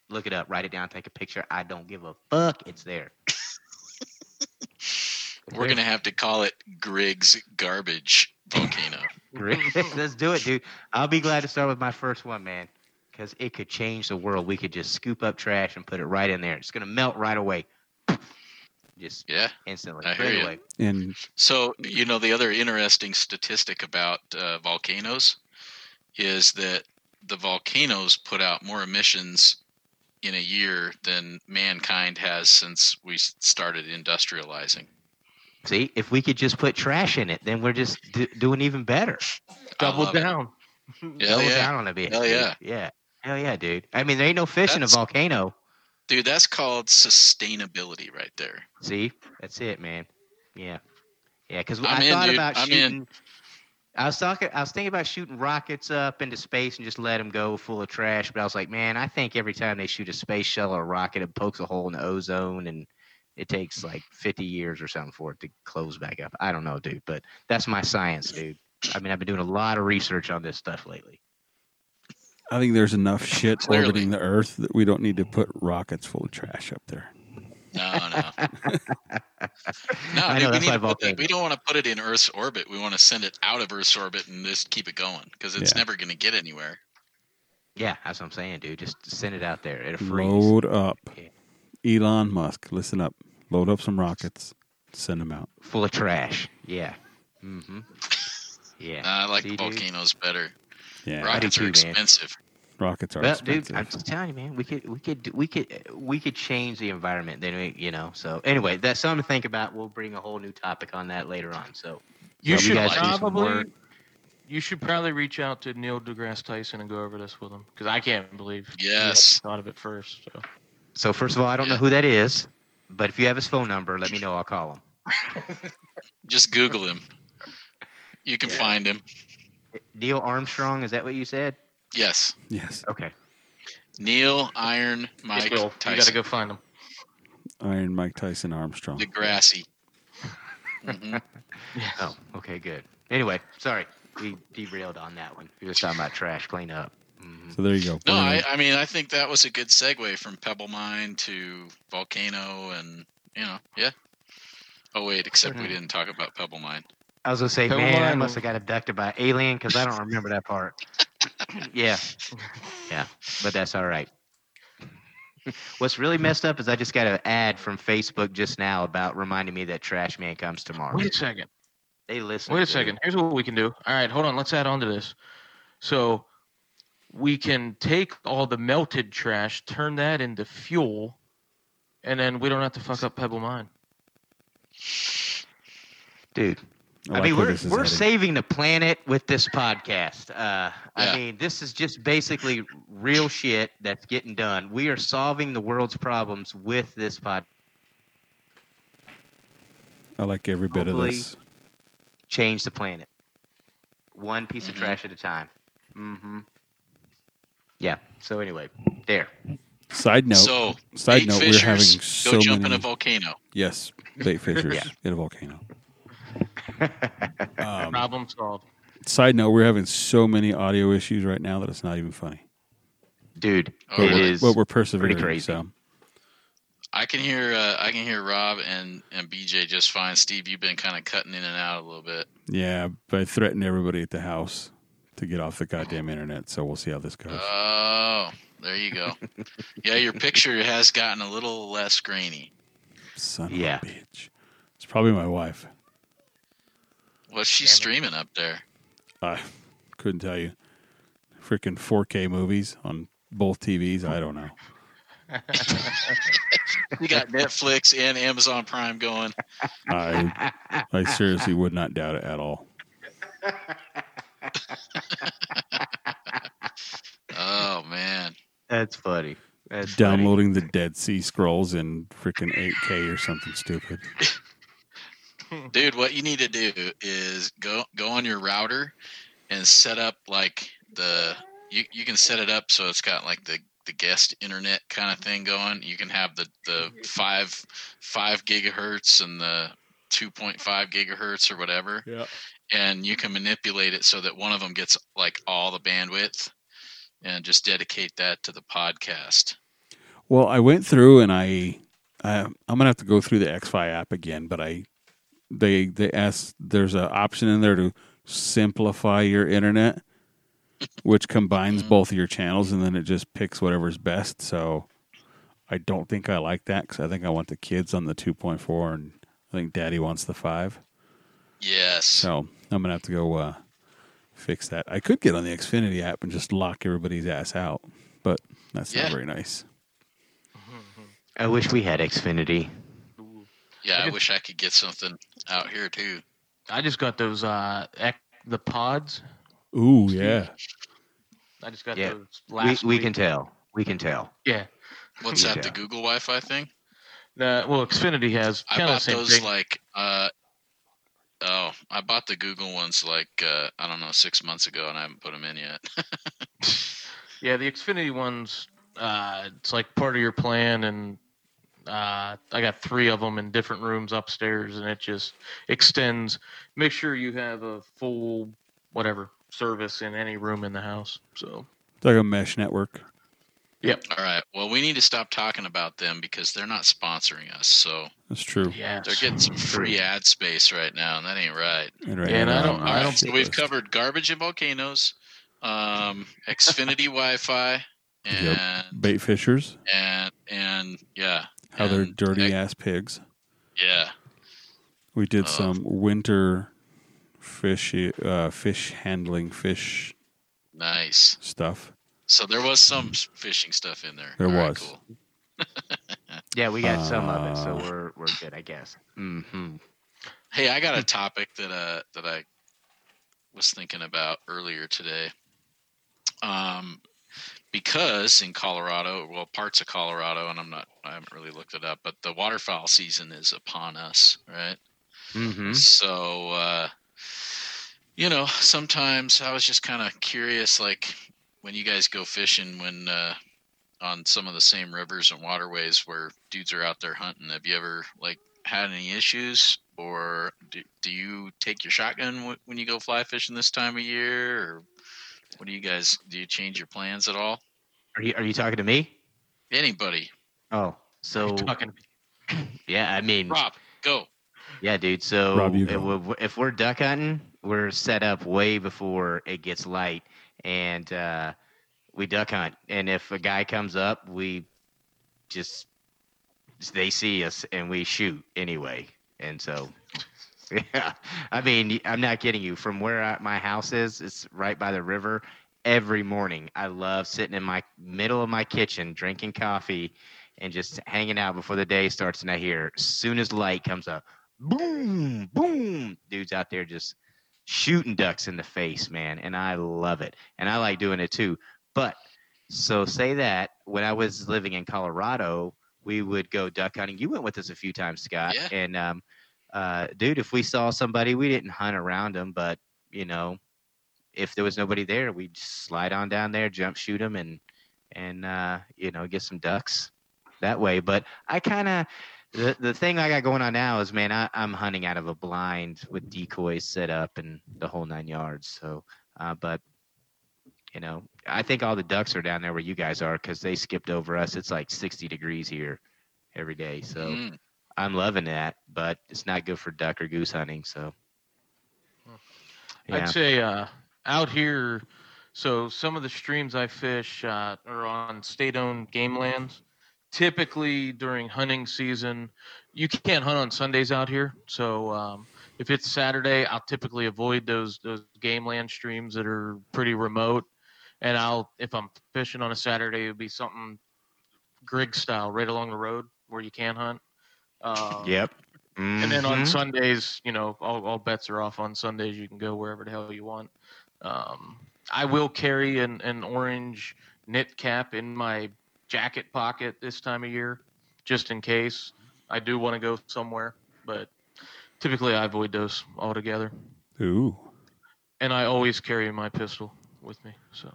Speaker 4: Look it up, write it down, take a picture. I don't give a fuck. It's there.
Speaker 2: We're gonna have to call it Griggs Garbage Volcano.
Speaker 4: Griggs. Let's do it, dude. I'll be glad to start with my first one, man, because it could change the world. We could just scoop up trash and put it right in there. It's gonna melt right away, just
Speaker 2: Yeah.
Speaker 4: instantly,
Speaker 2: I hear
Speaker 4: right
Speaker 2: ya.
Speaker 4: away.
Speaker 1: And
Speaker 2: So, you know, the other interesting statistic about uh, volcanoes is that the volcanoes put out more emissions in a year than mankind has since we started industrializing.
Speaker 4: See, if we could just put trash in it, then we're just d- doing even better.
Speaker 3: Double down.
Speaker 2: Hell
Speaker 4: Double
Speaker 2: yeah.
Speaker 4: down on a bit.
Speaker 2: Hell
Speaker 4: dude.
Speaker 2: yeah.
Speaker 4: Yeah. Hell yeah, dude. I mean, there ain't no fish in a volcano.
Speaker 2: Dude, that's called sustainability right there.
Speaker 4: See, that's it, man. Yeah, yeah. Because
Speaker 2: I'm in,
Speaker 4: thought
Speaker 2: dude.
Speaker 4: about
Speaker 2: I'm in.
Speaker 4: shooting. I was talking. I was thinking about shooting rockets up into space and just let them go full of trash. But I was like, man, I think every time they shoot a space shuttle or rocket, it pokes a hole in the ozone, and it takes like 50 years or something for it to close back up. I don't know, dude. But that's my science, dude. I mean, I've been doing a lot of research on this stuff lately.
Speaker 1: I think there's enough shit
Speaker 2: Clearly.
Speaker 1: orbiting the Earth that we don't need to put rockets full of trash up there.
Speaker 2: No, no. No, dude,
Speaker 4: know
Speaker 2: we, need to put that, we don't want to put it in Earth's orbit. We want to send it out of Earth's orbit and just keep it going because it's
Speaker 1: Yeah.
Speaker 2: never going to get anywhere.
Speaker 4: Yeah, that's what I'm saying, dude. Just send it out there. It'll freeze.
Speaker 1: Load up.
Speaker 4: Yeah.
Speaker 1: Elon Musk, listen up. Load up some rockets. Send them out.
Speaker 4: full of trash. Yeah. Mm-hmm. Yeah.
Speaker 2: I like
Speaker 4: See,
Speaker 2: the
Speaker 4: dude?
Speaker 2: volcanoes better.
Speaker 1: Yeah,
Speaker 4: Right.
Speaker 2: Rockets
Speaker 4: too,
Speaker 2: are
Speaker 4: man.
Speaker 2: expensive.
Speaker 1: rockets are
Speaker 4: Well,
Speaker 1: expensive.
Speaker 4: dude, I'm just telling you, man. We could, we could, we could, we could change the environment. Then, we, you know. So anyway, that's something to think about. We'll bring a whole new topic on that later on. So
Speaker 3: You
Speaker 4: Well,
Speaker 3: should
Speaker 4: guys do some
Speaker 3: probably. You should probably reach out to Neil deGrasse Tyson and go over this with him because I can't believe you
Speaker 2: Yes.
Speaker 3: thought of it first. So.
Speaker 4: So first of all, I don't know who that is, but if you have his phone number, let me know. I'll call him.
Speaker 2: Just Google him. You can
Speaker 4: Yeah.
Speaker 2: find him.
Speaker 4: Neil Armstrong, is that what you said?
Speaker 2: Yes.
Speaker 1: yes.
Speaker 4: Okay.
Speaker 2: Neil Iron Mike
Speaker 3: Will, you got to go find him.
Speaker 1: Iron Mike Tyson Armstrong.
Speaker 2: Degrassi. hmm
Speaker 4: Oh, okay, good. Anyway, sorry, we derailed on that one. We were just talking about trash cleanup. Mhm.
Speaker 1: So there you go.
Speaker 2: No, I. I mean, I think that was a good segue from Pebble Mine to Volcano and, you know, yeah. Oh, wait, except we didn't talk about Pebble Mine.
Speaker 4: I was gonna say,
Speaker 3: Come
Speaker 4: man, I must have got abducted by an alien because I don't remember that part. yeah, yeah, but that's all right. What's really messed up is I just got an ad from Facebook just now about reminding me that Trash Man comes tomorrow.
Speaker 3: Wait a second.
Speaker 4: They listen.
Speaker 3: Wait a
Speaker 4: dude.
Speaker 3: second. Here's what we can do. All right, hold on. Let's add on to this. So we can take all the melted trash, turn that into fuel, and then we don't have to fuck up Pebble Mine.
Speaker 4: dude. I,
Speaker 1: like
Speaker 4: mean,
Speaker 1: where
Speaker 4: we're we're saving the planet with this podcast. Uh, I mean, this is just basically real shit that's getting done. We are solving the world's problems with this pod.
Speaker 1: I like every bit of this.
Speaker 4: Change the planet, one piece
Speaker 2: Mhm.
Speaker 4: of trash at a time. Mm-hmm. Yeah. So anyway, there.
Speaker 1: Side note.
Speaker 2: so,
Speaker 1: side
Speaker 2: bait
Speaker 1: note. We're
Speaker 2: fishers,
Speaker 1: having
Speaker 2: go
Speaker 1: so
Speaker 2: jump
Speaker 1: many.
Speaker 2: in a volcano.
Speaker 1: yes, bait fishers
Speaker 4: Yeah.
Speaker 1: in a volcano. Um,
Speaker 3: Problem solved.
Speaker 1: side note: We're having so many audio issues right now that it's not even funny.
Speaker 4: Dude,
Speaker 2: Oh,
Speaker 4: it
Speaker 1: but, we're,
Speaker 4: is.
Speaker 1: but we're persevering.
Speaker 4: crazy.
Speaker 1: So
Speaker 2: I can hear uh, I can hear Rob and and BJ just fine. Steve, you've been kind of cutting in and out a little bit.
Speaker 1: yeah, but I threatened everybody at the house to get off the goddamn internet. So we'll see how this goes.
Speaker 2: Oh, there you go. yeah, your picture has gotten a little less grainy.
Speaker 1: Son
Speaker 4: yeah.
Speaker 1: of a bitch. It's probably my wife.
Speaker 2: What's she
Speaker 3: Damn it.
Speaker 2: streaming up there?
Speaker 1: I couldn't tell you. Freaking 4K movies on both TVs. I don't know.
Speaker 2: You got Netflix and Amazon Prime going.
Speaker 1: I I seriously would not doubt it at all.
Speaker 2: Oh man,
Speaker 4: That's funny. That's funny.
Speaker 1: Downloading the Dead Sea Scrolls in freaking 8K or something stupid.
Speaker 2: dude, what you need to do is go go on your router and set up like the you you can set it up so it's got like the the guest internet kind of thing going. You can have the the five five gigahertz and the two point five gigahertz or whatever.
Speaker 1: Yeah.
Speaker 2: And you can manipulate it so that one of them gets like all the bandwidth and just dedicate that to the podcast.
Speaker 1: Well, I went through and I, I I'm gonna have to go through the XFi app again, but I they they asked there's an option in there to simplify your internet, which combines
Speaker 2: Mhm.
Speaker 1: both of your channels, and then it just picks whatever's best. So I don't think I like that because I think I want the kids on the 2.4, and I think Daddy wants the five.
Speaker 2: Yes.
Speaker 1: So I'm gonna have to go uh, fix that. I could get on the Xfinity app and just lock everybody's ass out, but that's
Speaker 2: Yeah.
Speaker 1: not very nice.
Speaker 4: I wish we had Xfinity.
Speaker 2: yeah, I
Speaker 3: Okay.
Speaker 2: wish I could get something out here too.
Speaker 3: I just got those uh ec- the pods.
Speaker 1: Ooh, yeah.
Speaker 3: I just got
Speaker 4: Yeah.
Speaker 3: those
Speaker 4: We,
Speaker 3: last
Speaker 4: we
Speaker 3: week.
Speaker 4: can tell. We can tell.
Speaker 3: Yeah.
Speaker 2: What's that? The Google Wi-Fi thing?
Speaker 3: Uh, well, Xfinity has
Speaker 2: I
Speaker 3: kind of the
Speaker 2: bought
Speaker 3: same
Speaker 2: those
Speaker 3: thing.
Speaker 2: like uh oh, I bought the Google ones like uh I don't know six months ago, and I haven't put them in yet.
Speaker 3: Yeah, the Xfinity ones, uh, it's like part of your plan, and uh, I got three of them in different rooms upstairs, and it just extends. Make sure you have a full whatever service in any room in the house. So
Speaker 1: It's like a mesh network.
Speaker 2: All right. Well, we need to stop talking about them because they're not sponsoring us. So
Speaker 1: That's true.
Speaker 3: yeah,
Speaker 2: they're getting some free ad space right now, and that ain't right.
Speaker 1: And, right
Speaker 3: Yeah, and
Speaker 1: now
Speaker 3: I don't-
Speaker 1: on
Speaker 3: I don't-
Speaker 1: shit
Speaker 2: so we've covered garbage and volcanoes, um, Xfinity Wi-Fi, and
Speaker 1: Yep. bait fishers,
Speaker 2: and and yeah,
Speaker 1: how they're dirty
Speaker 2: ex-
Speaker 1: ass pigs.
Speaker 2: Yeah,
Speaker 1: We did
Speaker 2: Oh.
Speaker 1: some winter fish uh, fish handling fish
Speaker 2: nice.
Speaker 1: stuff.
Speaker 2: So there was some fishing stuff in there.
Speaker 1: There
Speaker 2: All right,
Speaker 1: was.
Speaker 2: cool.
Speaker 4: Yeah, we got some of it, so
Speaker 1: Uh,
Speaker 4: we're we're good, I guess. hmm
Speaker 2: Hey, I got a topic that uh that I was thinking about earlier today. Um, because in Colorado, well, parts of Colorado, and I'm not, I haven't really looked it up, but the waterfowl season is upon us, right?
Speaker 4: Mm-hmm.
Speaker 2: So, uh, you know, sometimes I was just kind of curious, like when you guys go fishing, when uh, on some of the same rivers and waterways where dudes are out there hunting, have you ever like had any issues, or do, do you take your shotgun w- when you go fly fishing this time of year, or what do you guys do? You change your plans at all?
Speaker 4: Are you are you talking to me?
Speaker 2: Anybody?
Speaker 4: Oh, so
Speaker 3: talking. to me.
Speaker 4: yeah, I mean,
Speaker 2: Rob, go.
Speaker 4: yeah, dude. So
Speaker 1: Rob, you
Speaker 4: if,
Speaker 1: go.
Speaker 4: if we're duck hunting, we're set up way before it gets light, and uh, we duck hunt. And if a guy comes up, we just they see us and we shoot anyway. And so, yeah, I mean, I'm not kidding you. From where I, my house is, it's right by the river. Every morning, I love sitting in my middle of my kitchen, drinking coffee, and just hanging out before the day starts. And I hear, as soon as light comes up, boom, boom, dudes out there just shooting ducks in the face, man. And I love it. And I like doing it too. But so say that when I was living in Colorado, we would go duck hunting. You went with us a few times, Scott.
Speaker 2: Yeah.
Speaker 4: And um, uh, dude, if we saw somebody, we didn't hunt around them, but you know, if there was nobody there, we'd slide on down there, jump shoot them, and and uh, you know get some ducks that way. But I kind of the the thing I got going on now is, man, I, I'm hunting out of a blind with decoys set up and the whole nine yards. So, uh, but you know, I think all the ducks are down there where you guys are because they skipped over us. It's like 60 degrees here every day. So
Speaker 2: Mm.
Speaker 4: I'm loving that, but it's not good for duck or goose hunting. So, yeah.
Speaker 3: I'd say uh, out here, so some of the streams I fish uh, are on state-owned game lands. Typically during hunting season, you can't hunt on Sundays out here. So um, if it's Saturday, I'll typically avoid those those game land streams that are pretty remote. And I'll if I'm fishing on a Saturday, it would be something Grig style, right along the road where you can hunt. Um,
Speaker 4: Yep.
Speaker 3: and then on
Speaker 4: Mhm.
Speaker 3: Sundays, you know, all, all bets are off on Sundays. You can go wherever the hell you want. Um, I will carry an, an orange knit cap in my jacket pocket this time of year, just in case I do want to go somewhere. But typically, I avoid those altogether.
Speaker 1: Ooh.
Speaker 3: And I always carry my pistol with me. So,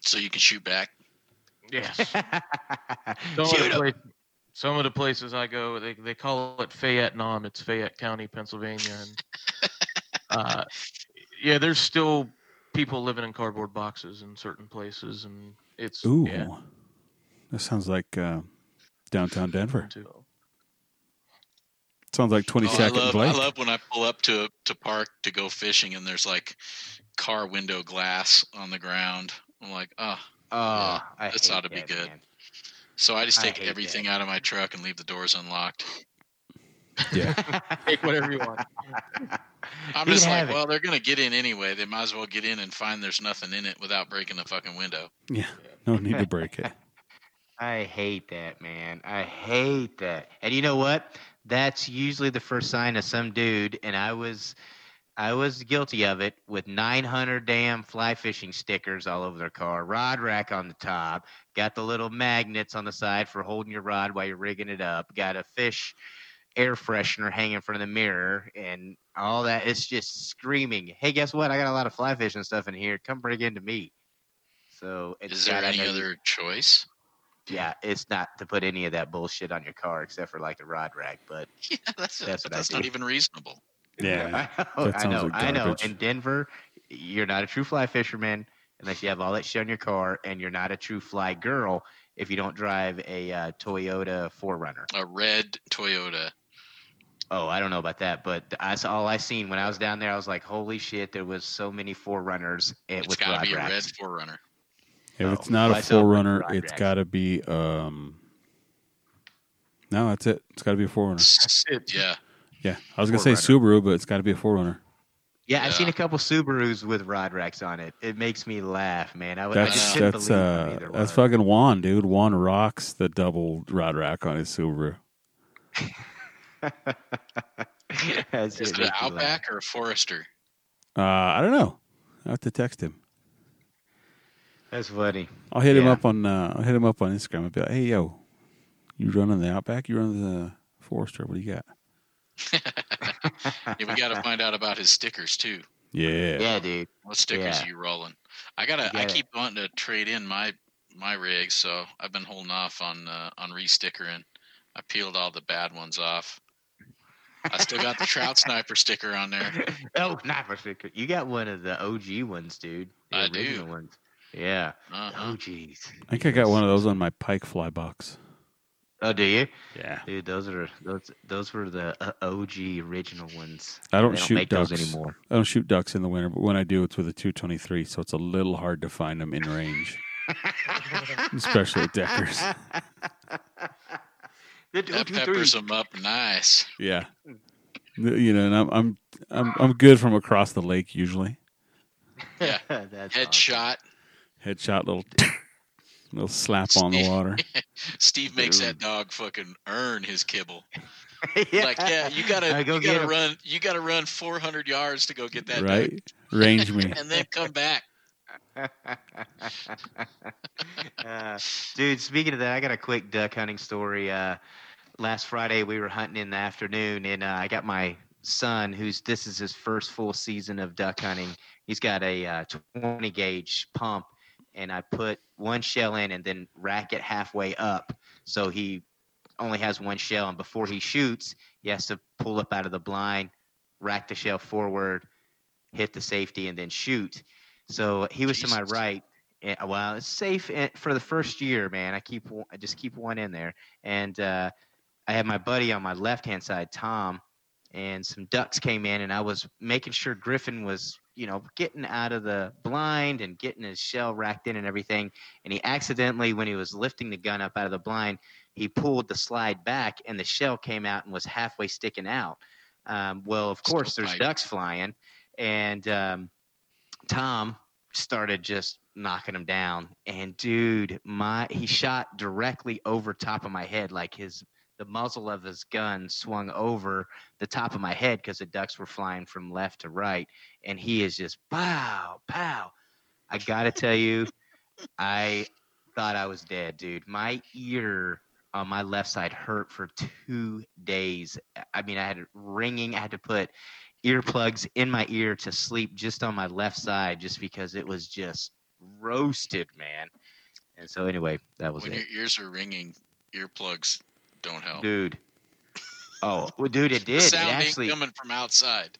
Speaker 2: So you can shoot back.
Speaker 3: yes. Some, of
Speaker 2: Shoot
Speaker 3: the
Speaker 2: 'em.
Speaker 3: some of the places I go, they, they call it Fayette Nam. It's Fayette County, Pennsylvania. And, uh, yeah, there's still people living in cardboard boxes in certain places, and it's
Speaker 1: Ooh.
Speaker 3: yeah.
Speaker 1: That sounds like uh, downtown Denver. Sounds like
Speaker 2: Oh, I
Speaker 1: 22nd
Speaker 2: love
Speaker 1: Blake.
Speaker 2: I love when I pull up to to park to go fishing and there's like car window glass on the ground. I'm like, oh.
Speaker 4: Oh, I
Speaker 2: this ought to be good.
Speaker 4: man.
Speaker 2: So I just take
Speaker 4: hate
Speaker 2: everything
Speaker 4: that.
Speaker 2: out of my truck and leave the doors unlocked.
Speaker 1: yeah.
Speaker 3: Take whatever you want.
Speaker 2: I'm
Speaker 4: You
Speaker 2: just like,
Speaker 4: have it.
Speaker 2: well, they're gonna get in anyway. They might as well get in and find there's nothing in it without breaking the fucking window.
Speaker 1: Yeah. No need to break it.
Speaker 4: I hate that, man. I hate that. And you know what? That's usually the first sign of some dude. And I was, I was guilty of it with 900 damn fly fishing stickers all over their car, rod rack on the top, got the little magnets on the side for holding your rod while you're rigging it up, got a fish air freshener hanging in front of the mirror, and all that. It's just screaming. Hey, guess what? I got a lot of fly fishing stuff in here. Come bring it into me. So,
Speaker 2: Is there any other choice?
Speaker 4: yeah, it's not to put any of that bullshit on your car except for like a rod rack, but
Speaker 2: yeah, that's,
Speaker 4: that's, what
Speaker 2: that's I
Speaker 4: not
Speaker 2: even reasonable.
Speaker 1: Yeah, yeah.
Speaker 4: I know. I know,
Speaker 1: like
Speaker 4: I know. In Denver, you're not a true fly fisherman unless you have all that shit on your car, and you're not a true fly girl if you don't drive a uh, Toyota 4Runner.
Speaker 2: A red Toyota.
Speaker 4: Oh, I don't know about that, but that's all I seen when I was down there. I was like, "Holy shit!" There was so many 4Runners. Eh,
Speaker 2: it
Speaker 4: was
Speaker 2: got to be racks. a red 4Runner.
Speaker 1: If it's not a
Speaker 4: I saw red
Speaker 1: 4Runner,
Speaker 4: rod
Speaker 1: it's
Speaker 4: racks.
Speaker 1: got to be um. No, that's it. It's got to be a 4Runner.
Speaker 3: It-
Speaker 2: Yeah,
Speaker 1: Yeah, I was gonna say Subaru, but it's got to be a 4Runner.
Speaker 4: Yeah, I've seen a couple Subarus with rod racks on it. It makes me laugh, man. I, would- I just couldn't
Speaker 1: that's
Speaker 4: believe how
Speaker 1: uh
Speaker 4: many
Speaker 1: that's
Speaker 4: was.
Speaker 1: fucking Juan, dude. Juan rocks the double rod rack on his Subaru.
Speaker 2: Is
Speaker 4: it,
Speaker 2: it an
Speaker 4: makes me laugh.
Speaker 2: Outback or a Forester?
Speaker 1: Uh, I don't know. I have to text him.
Speaker 4: That's funny.
Speaker 1: I'll hit him up on uh, I'll hit him up on Instagram. I'll be like, hey yo, you running the Outback? You running the Forester? What do you got?
Speaker 2: Yeah, we got to find out about his stickers too.
Speaker 1: Yeah.
Speaker 4: Yeah, dude.
Speaker 2: What stickers
Speaker 4: Yeah.
Speaker 2: are you rolling? I gotta. I keep wanting to trade in my my rig, so I've been holding off on uh, on re-stickering. I peeled all the bad ones off. I still got the trout sniper sticker on there.
Speaker 4: oh, not for sticker. You got one of the OG ones, dude. The
Speaker 2: I do.
Speaker 4: original ones. Yeah.
Speaker 2: Uh-huh.
Speaker 4: OGs.
Speaker 1: I think I got one of those on my Pike fly box.
Speaker 4: Oh, do you?
Speaker 1: Yeah.
Speaker 4: Dude, those are those those were the uh, OG original ones.
Speaker 1: I don't
Speaker 4: don't
Speaker 1: shoot
Speaker 4: make
Speaker 1: ducks
Speaker 4: those anymore.
Speaker 1: I don't shoot ducks in the winter, but when I do, it's with a 223, so it's a little hard to find them in range, especially at Deckers.
Speaker 4: the
Speaker 2: That peppers them up nice.
Speaker 1: Yeah. You know, and I'm I'm I'm I'm good from across the lake usually.
Speaker 2: Yeah.
Speaker 4: That's
Speaker 2: Headshot.
Speaker 1: Headshot, little little slap on the water.
Speaker 2: Steve makes
Speaker 4: Dude.
Speaker 2: that dog fucking earn his kibble.
Speaker 4: yeah.
Speaker 2: Like, yeah, you gotta,
Speaker 4: I go
Speaker 2: you gotta
Speaker 4: him.
Speaker 2: run, you gotta run 400 yards to go get that
Speaker 1: right?
Speaker 2: duck,
Speaker 1: Range me.
Speaker 2: and then come back.
Speaker 4: uh, dude, speaking of that, I got a quick duck hunting story. Uh, last Friday, we were hunting in the afternoon, and uh, I got my son, who's this is his first full season of duck hunting, he's got a uh, 20 gauge pump, and I put one shell in and then rack it halfway up, so he only has one shell. And before he shoots, he has to pull up out of the blind, rack the shell forward, hit the safety, and then shoot. So he was to my right. And, well, it's safe eh, for the first year, man. I keep I just keep one in there, and uh, I had my buddy on my left hand side, Tom, and some ducks came in, and I was making sure Griffin was, you know, getting out of the blind and getting his shell racked in and everything. And he accidentally, when he was lifting the gun up out of the blind, he pulled the slide back, and the shell came out and was halfway sticking out. Um, well, of
Speaker 2: Still
Speaker 4: course, there's ducks flying, and um, Tom started just knocking him down. And dude, my he shot directly over top of my head, like his the muzzle of his gun swung over the top of my head because the ducks were flying from left to right, and he is just pow pow. I gotta tell you, I thought I was dead, dude. My ear on my left side hurt for two days. I mean, I had ringing. I had to put earplugs in my ear to sleep just on my left side, just because it was just roasted, man. And so, anyway, that was
Speaker 2: When
Speaker 4: it,
Speaker 2: your ears are ringing, earplugs don't help.
Speaker 4: dude. Oh, well, dude, it
Speaker 2: The
Speaker 4: did. It actually,
Speaker 2: coming from outside.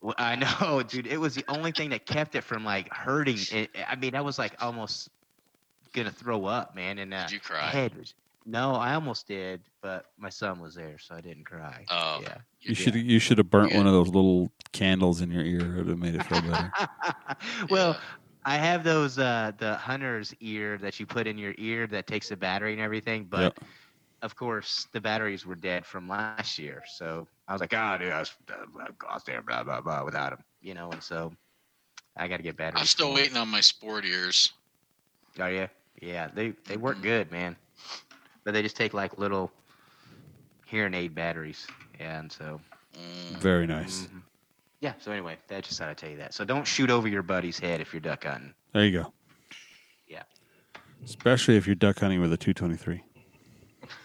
Speaker 4: Well, I know, dude. It was the only thing that kept it from like hurting. It, I mean, I was like almost gonna throw up, man. And uh,
Speaker 2: Did you cry?
Speaker 4: head was. No, I almost did, but my son was there, so I didn't cry.
Speaker 2: Oh,
Speaker 4: yeah.
Speaker 1: You should you should have burnt
Speaker 2: Yeah.
Speaker 1: one of those little candles in your ear. It would have made it feel better.
Speaker 4: well,
Speaker 2: Yeah.
Speaker 4: I have those uh the hunter's ear that you put in your ear that takes the battery and everything, but
Speaker 1: Yep.
Speaker 4: Of course the batteries were dead from last year. So I was like, oh, dude, I was uh, gosh there, blah blah blah, without them, you know. And so I got to get batteries.
Speaker 2: I'm still
Speaker 4: for 'em.
Speaker 2: waiting on my sport ears.
Speaker 4: Are you? Yeah, they they work
Speaker 2: Mhm.
Speaker 4: good, man. But they just take like little hearing aid batteries. Yeah, and so
Speaker 2: Mm.
Speaker 1: Very nice.
Speaker 4: mhm. yeah. So anyway, I just thought I'd tell you that. So don't shoot over your buddy's head if you're duck hunting.
Speaker 1: There you go.
Speaker 4: Yeah.
Speaker 1: Especially if you're duck hunting with a 223.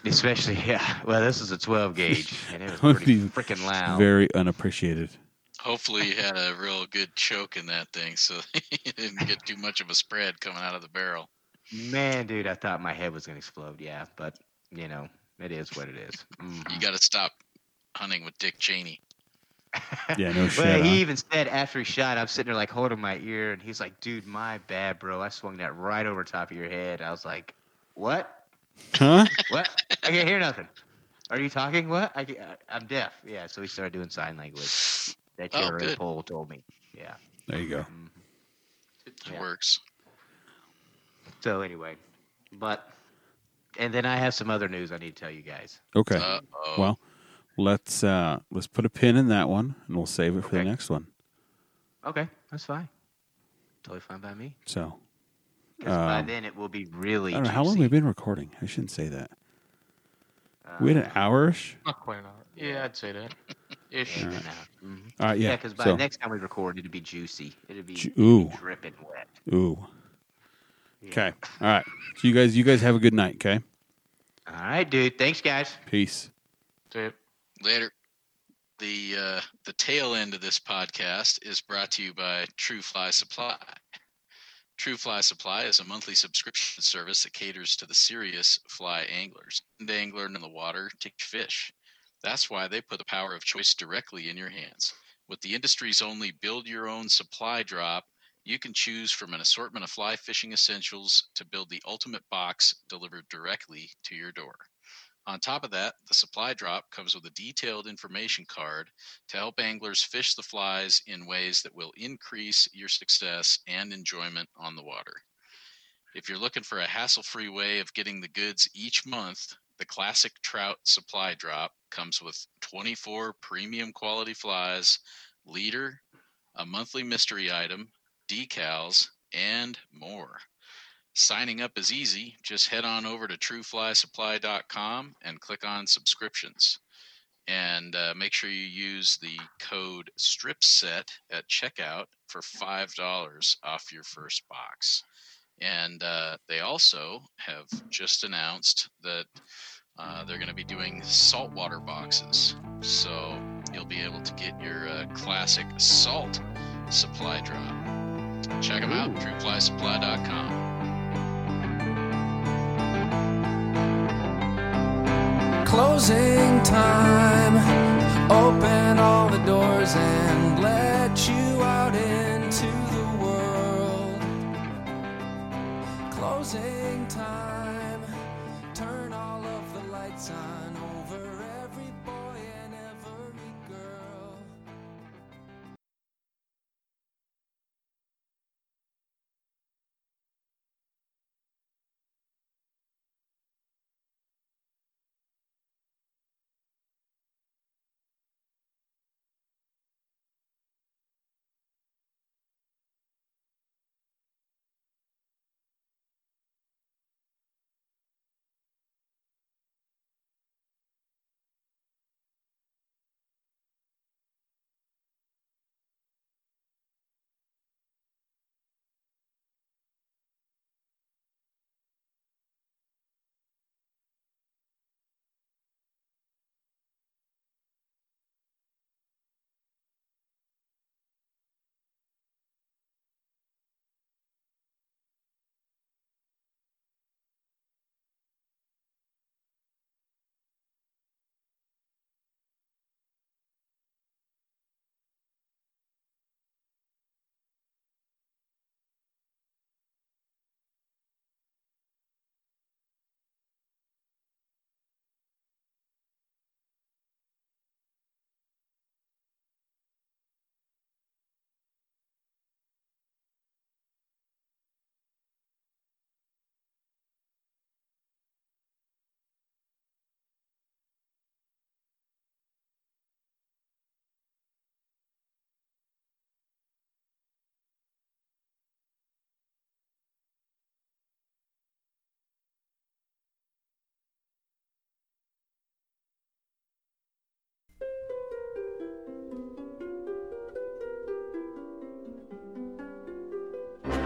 Speaker 4: Especially, yeah. Well, this is a 12 gauge, and it was pretty freaking loud.
Speaker 1: Very unappreciated.
Speaker 2: Hopefully, you had a real good choke in that thing, so you didn't get too much of a spread coming out of the barrel.
Speaker 4: Man, dude, I thought my head was gonna explode. Yeah, but you know, it is what it is. Mhm.
Speaker 2: You got to stop hunting with Dick Cheney.
Speaker 1: Yeah, no shit.
Speaker 4: Well,
Speaker 1: huh?
Speaker 4: he even said after he shot, I'm sitting there like holding my ear, and he's like, "Dude, my bad, bro. I swung that right over top of your head." I was like, "What?
Speaker 1: Huh?
Speaker 4: What? I can't hear nothing. Are you talking? What? I, can't- I'm deaf." Yeah, so we started doing sign language. That
Speaker 2: Oh,
Speaker 4: Jerry
Speaker 2: good.
Speaker 4: Pole told me. Yeah.
Speaker 1: There you go.
Speaker 4: Mhm.
Speaker 2: It
Speaker 4: Yeah.
Speaker 2: works.
Speaker 4: So anyway, but and then I have some other news I need to tell you guys.
Speaker 1: Okay.
Speaker 2: Uh-oh.
Speaker 1: Well, let's uh let's put a pin in that one and we'll save it for the next one.
Speaker 4: Okay, that's fine. Totally fine by me.
Speaker 1: So,
Speaker 4: 'Cause by
Speaker 1: Um,
Speaker 4: then it will be really.
Speaker 1: I don't know how long
Speaker 4: juicy.
Speaker 1: we've been recording. I shouldn't say that. we had
Speaker 4: Uh,
Speaker 1: an hour-ish.
Speaker 3: Not quite an hour. Yeah, I'd say that. Ish.
Speaker 4: Yeah,
Speaker 1: Alright.
Speaker 4: mhm.
Speaker 1: All right,
Speaker 4: Yeah,
Speaker 1: yeah.
Speaker 4: because by
Speaker 1: so,
Speaker 4: next time we record, it'll be juicy. It'll be,
Speaker 1: Ju-
Speaker 4: it'll
Speaker 1: ooh.
Speaker 4: be dripping wet.
Speaker 1: ooh.
Speaker 4: Yeah.
Speaker 1: Okay. All right. So you guys, you guys have a good night. Okay.
Speaker 4: All right, dude. Thanks, guys.
Speaker 1: Peace.
Speaker 3: Say it.
Speaker 2: Later. The uh, the tail end of this podcast is brought to you by True Fly Supply. True Fly Supply is a monthly subscription service that caters to the serious fly anglers and angler in the water to fish. That's why they put the power of choice directly in your hands. With the industry's only build your own supply drop, you can choose from an assortment of fly fishing essentials to build the ultimate box delivered directly to your door. On top of that, the supply drop comes with a detailed information card to help anglers fish the flies in ways that will increase your success and enjoyment on the water. If you're looking for a hassle free way of getting the goods each month, the classic trout supply drop comes with 24 premium quality flies, leader, a monthly mystery item, decals, and more. Signing up is easy. Just head on over to trueflysupply.com and click on subscriptions. And uh, make sure you use the code STRIPSET at checkout for $5 off your first box. And uh, they also have just announced that uh, they're going to be doing saltwater boxes. So you'll be able to get your uh, classic salt supply drop Check them out,
Speaker 4: Ooh.
Speaker 2: trueflysupply.com.
Speaker 5: Closing time. Open all the doors and let you out into the world. Closing time. Turn all of the lights on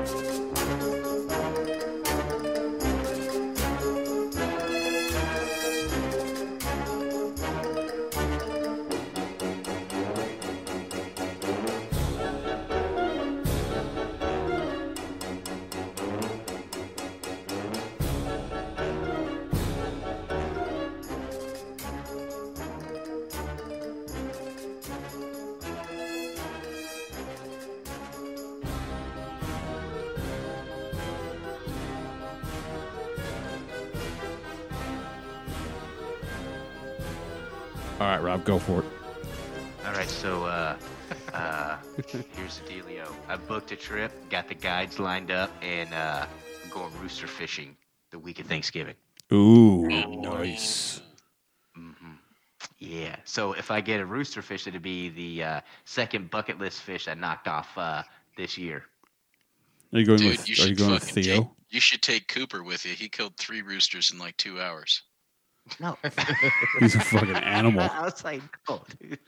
Speaker 1: All right, Rob, go for it.
Speaker 4: All right, so uh, uh, here's the dealio. I booked a trip, got the guides lined up, and uh, I'm going rooster fishing the week of Thanksgiving.
Speaker 1: Ooh, nice.
Speaker 4: Mm-hmm. Yeah. So if I get a rooster fish, it'll be the uh, second bucket list fish I knocked off uh, this year.
Speaker 1: Are you going
Speaker 2: Dude,
Speaker 1: with?
Speaker 2: you
Speaker 1: Are you going with Theo?
Speaker 2: take. You should take Cooper with you. He killed three roosters in like two hours.
Speaker 4: No.
Speaker 1: He's a fucking animal.
Speaker 4: I was like, no, dude.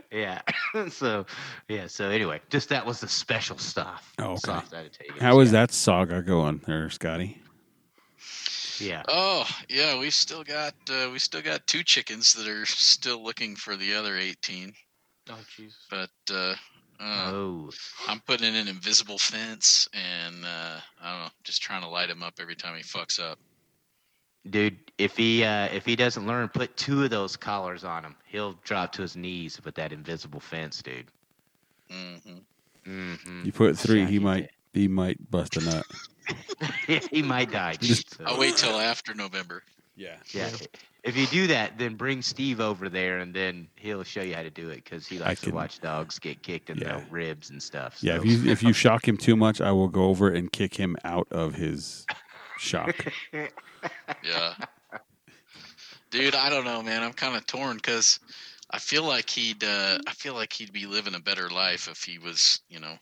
Speaker 4: yeah. so, yeah. So anyway, just that was the special stuff.
Speaker 1: Oh, okay.
Speaker 4: Sauce I had to take.
Speaker 1: How is that saga going there, Scotty?
Speaker 4: Yeah.
Speaker 2: Oh yeah, we still got uh, we still got two chickens that are still looking for the other eighteen.
Speaker 3: Oh jeez.
Speaker 2: But uh, uh,
Speaker 4: Oh.
Speaker 2: I'm putting in an invisible fence, and uh, I don't know, just trying to light him up every time he fucks up.
Speaker 4: Dude, if he uh, if he doesn't learn, put two of those collars on him. He'll drop to his knees with that invisible fence, dude.
Speaker 2: hmm
Speaker 4: Mm-hmm.
Speaker 1: You put three,
Speaker 4: Yeah,
Speaker 1: he
Speaker 4: you
Speaker 1: might he might bust a nut.
Speaker 4: he might die. Dude,
Speaker 1: Just-
Speaker 4: so-
Speaker 2: I'll wait till after November.
Speaker 1: Yeah.
Speaker 4: Yeah. If you do that, then bring Steve over there, and then he'll show you how to do it because he likes
Speaker 1: can-
Speaker 4: to watch dogs get kicked in
Speaker 1: Yeah.
Speaker 4: the ribs and stuff.
Speaker 1: Yeah, if you if you shock him too much, I will go over and kick him out of his shock.
Speaker 2: Yeah. Dude, I don't know, man. I'm kind of torn because I feel like he'd uh, I feel like he'd be living a better life if he was, you know,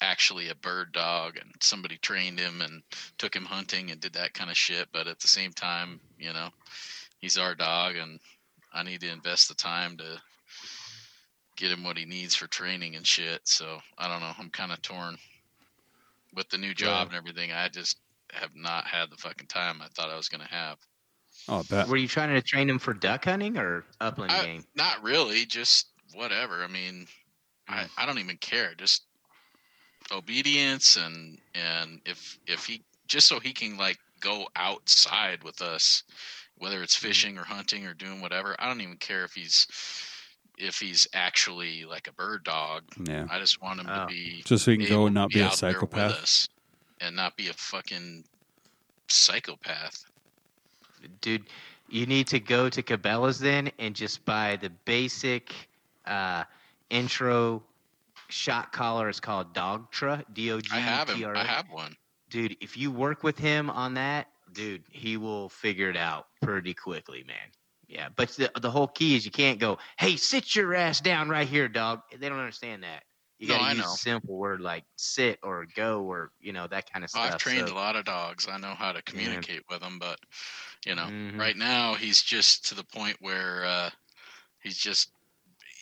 Speaker 2: actually a bird dog and somebody trained him and took him hunting and did that kind of shit. But at the same time, you know, he's our dog and I need to invest the time to get him what he needs for training and shit. So I don't know. I'm kind of torn with the new job and everything. I just have not had the fucking time I thought I was gonna have.
Speaker 1: Oh, that
Speaker 4: Were you trying to train him for duck hunting or upland
Speaker 2: I-
Speaker 4: game?
Speaker 2: Not really, just whatever. I mean, I, hmm. I don't even care. Just obedience and and if if he just so he can like go outside with us whether it's hmm. fishing or hunting or doing whatever i don't even care if he's if he's actually like a bird dog
Speaker 1: Yeah.
Speaker 2: i just want him
Speaker 4: Oh.
Speaker 2: to be
Speaker 1: Just so he can go and not be a
Speaker 2: out with
Speaker 1: psychopath.
Speaker 2: And not be a fucking psychopath
Speaker 4: Dude, you need to go to Cabela's then and just buy the basic uh, intro shot collar. It's called Dogtra. D O G
Speaker 2: i have
Speaker 4: T
Speaker 2: him
Speaker 4: R
Speaker 2: i
Speaker 4: A.
Speaker 2: have one
Speaker 4: Dude, if you work with him on that, dude, he will figure it out pretty quickly, man. Yeah, but the, the whole key is you can't go, hey, sit your ass down right here, dog. They don't understand that. You
Speaker 2: No,
Speaker 4: gotta
Speaker 2: I
Speaker 4: use
Speaker 2: know.
Speaker 4: a simple word like sit or go or you know that kind of stuff.
Speaker 2: I've trained
Speaker 4: so-
Speaker 2: a lot of dogs. I know how to communicate with them, but you know,
Speaker 4: Mhm.
Speaker 2: right now he's just to the point where uh, he's just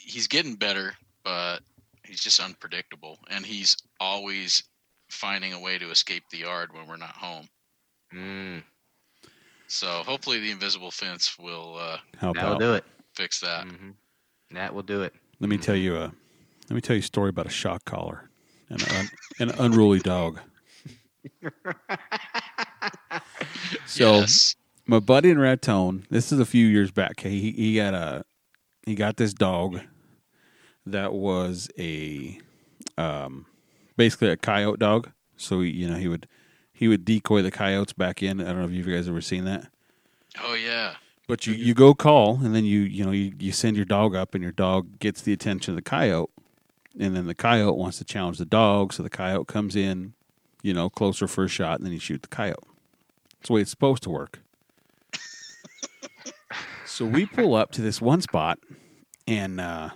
Speaker 2: he's getting better, but he's just unpredictable, and he's always finding a way to escape the yard when we're not home.
Speaker 4: Mm,
Speaker 2: So hopefully the invisible fence will uh,
Speaker 1: Help
Speaker 4: that'll
Speaker 1: out.
Speaker 4: do it.
Speaker 2: fix that.
Speaker 4: hmm That will do it.
Speaker 1: Let me tell you a let me tell you a story about a shock collar and an, an unruly dog. So
Speaker 2: yes.
Speaker 1: my buddy in Raton, this is a few years back. He he got a he got this dog that was a um basically a coyote dog. So he, you know he would he would decoy the coyotes back in. I don't know if you guys ever seen that.
Speaker 2: Oh yeah.
Speaker 1: But you, you go call and then you you know you, you send your dog up and your dog gets the attention of the coyote and then the coyote wants to challenge the dog so the coyote comes in you know closer for a shot and then you shoot the coyote. That's the way it's supposed to work. so we pull up to this one spot and uh,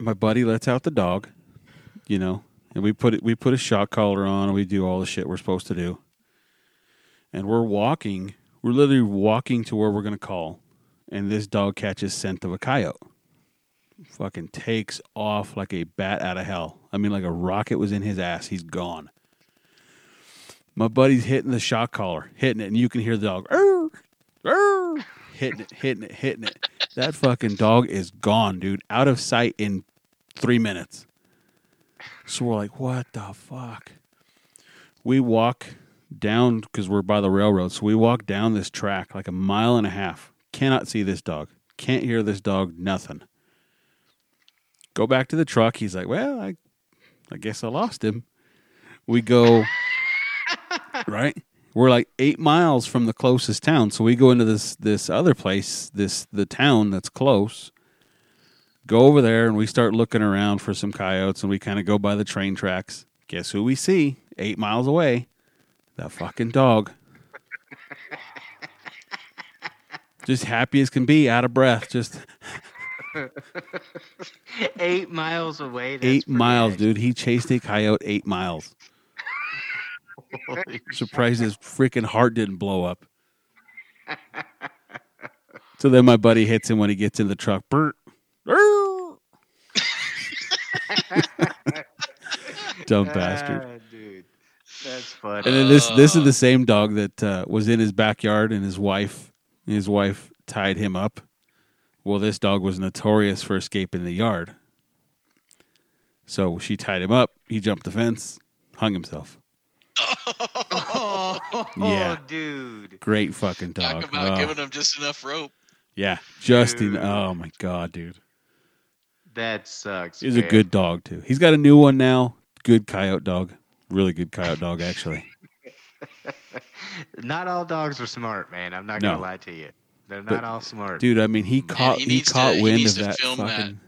Speaker 1: my buddy lets out the dog, you know, and we put it we put a shot collar on and we do all the shit we're supposed to do. And we're walking we're literally walking to where we're going to call, and this dog catches scent of a coyote. Fucking takes off like a bat out of hell. I mean, like a rocket was in his ass. He's gone. My buddy's hitting the shot collar, hitting it, and you can hear the dog "Arr, arr," hitting it, hitting it, hitting it. That fucking dog is gone, dude. Out of sight in three minutes. So we're like, what the fuck? We walk down because we're by the railroad. So we walk down this track like a mile and a half. Cannot see this dog. Can't hear this dog. Nothing. Go back to the truck. He's like, "Well, I, I guess I lost him." We go right. We're like eight miles from the closest town, so we go into this this other place, this the town that's close. Go over there and we start looking around for some coyotes, and we kind of go by the train tracks. Guess who we see? Eight miles away. That fucking dog. just happy as can be, out of breath. Just
Speaker 4: eight miles away.
Speaker 1: Eight miles, dude. He chased a coyote eight miles. Surprised his freaking heart didn't blow up. So then my buddy hits him when he gets in the truck. Bert. Dumb bastard.
Speaker 4: Ah, dude. That's funny.
Speaker 1: And then this this is the same dog that uh, was in his backyard, and his wife his wife tied him up. Well, this dog was notorious for escaping the yard. So she tied him up. He jumped the fence, hung himself.
Speaker 4: oh,
Speaker 1: Yeah.
Speaker 4: dude.
Speaker 1: Great fucking dog.
Speaker 2: Talk about
Speaker 1: Oh,
Speaker 2: giving him just enough rope.
Speaker 1: yeah, Justin. Oh my god, dude,
Speaker 4: That sucks.
Speaker 1: he's a good dog too. He's got a new one now. Good coyote dog. Really good coyote dog, actually.
Speaker 4: Not all dogs are smart, man. I'm not
Speaker 1: No.
Speaker 4: gonna lie to you. They're
Speaker 1: But,
Speaker 4: not all smart.
Speaker 1: Dude, I mean, he caught
Speaker 2: he
Speaker 1: he,
Speaker 2: needs to-
Speaker 1: caught
Speaker 2: he
Speaker 1: wind of that
Speaker 2: film that.
Speaker 1: fucking.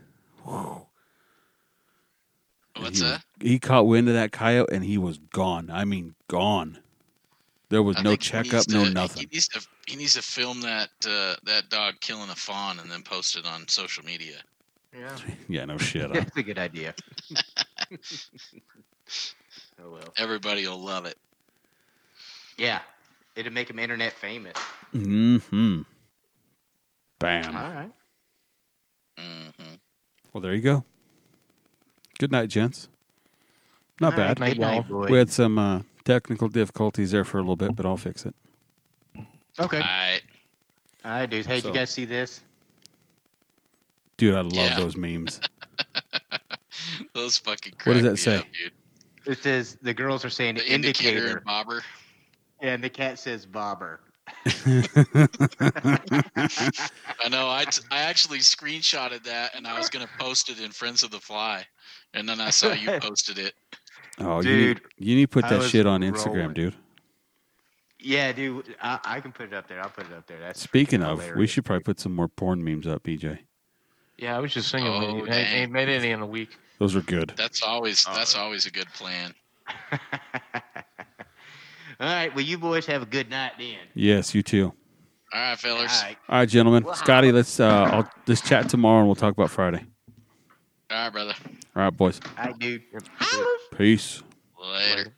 Speaker 2: What's
Speaker 1: he,
Speaker 2: that?
Speaker 1: He caught wind of that coyote and he was gone. I mean, gone. There was
Speaker 2: I
Speaker 1: no checkup,
Speaker 2: needs
Speaker 1: no
Speaker 2: to-
Speaker 1: nothing.
Speaker 2: He needs to he needs to film that uh, that dog killing a fawn and then post it on social media.
Speaker 3: Yeah.
Speaker 1: Yeah, no shit. huh?
Speaker 4: That's a good idea. oh well.
Speaker 2: Everybody will love it.
Speaker 4: Yeah, it'd make him internet famous.
Speaker 1: mm-hmm. Bam.
Speaker 4: All right.
Speaker 2: hmm
Speaker 1: Well, there you go. Good night, gents. Not
Speaker 4: All right,
Speaker 1: bad.
Speaker 3: Night,
Speaker 4: Good night, boy.
Speaker 1: We had some uh, technical difficulties there for a little bit, but I'll fix it.
Speaker 4: Okay.
Speaker 2: All right.
Speaker 4: All right, dudes. Hey, did you guys see this?
Speaker 1: Dude, I love
Speaker 2: Yeah.
Speaker 1: those memes.
Speaker 2: Those fucking crazy.
Speaker 1: What does that
Speaker 2: me
Speaker 1: say?
Speaker 2: up, dude.
Speaker 4: It says the girls are saying
Speaker 2: The
Speaker 4: indicator,
Speaker 2: indicator, bobber.
Speaker 4: and the cat says bobber.
Speaker 2: I know. I, t- I actually screenshotted that and I was gonna post it in Friends of the Fly, and then I saw you posted it.
Speaker 1: oh,
Speaker 4: Dude,
Speaker 1: you need, you need to put
Speaker 4: I
Speaker 1: that shit on Instagram,
Speaker 4: rolling.
Speaker 1: dude.
Speaker 4: Yeah, dude, I, I can put it up there. I'll put it up there. That's
Speaker 1: Speaking
Speaker 4: freaking
Speaker 1: of, we should probably put some more porn memes up, BJ.
Speaker 3: Yeah, I was just thinking,
Speaker 2: Oh,
Speaker 3: maybe- ain't, ain't made any in a week.
Speaker 1: Those are good.
Speaker 2: That's always
Speaker 4: Oh,
Speaker 2: that's always a good plan.
Speaker 4: All right, well, you boys have a good night then.
Speaker 1: Yes, you too.
Speaker 2: All right,
Speaker 4: All
Speaker 2: fellas.
Speaker 4: right.
Speaker 1: All right, gentlemen.
Speaker 4: Well,
Speaker 1: Scotty, let's uh, I'll let's chat tomorrow and we'll talk about Friday.
Speaker 2: All right, brother.
Speaker 1: All right, boys.
Speaker 4: All right, dude.
Speaker 1: Peace.
Speaker 2: Later.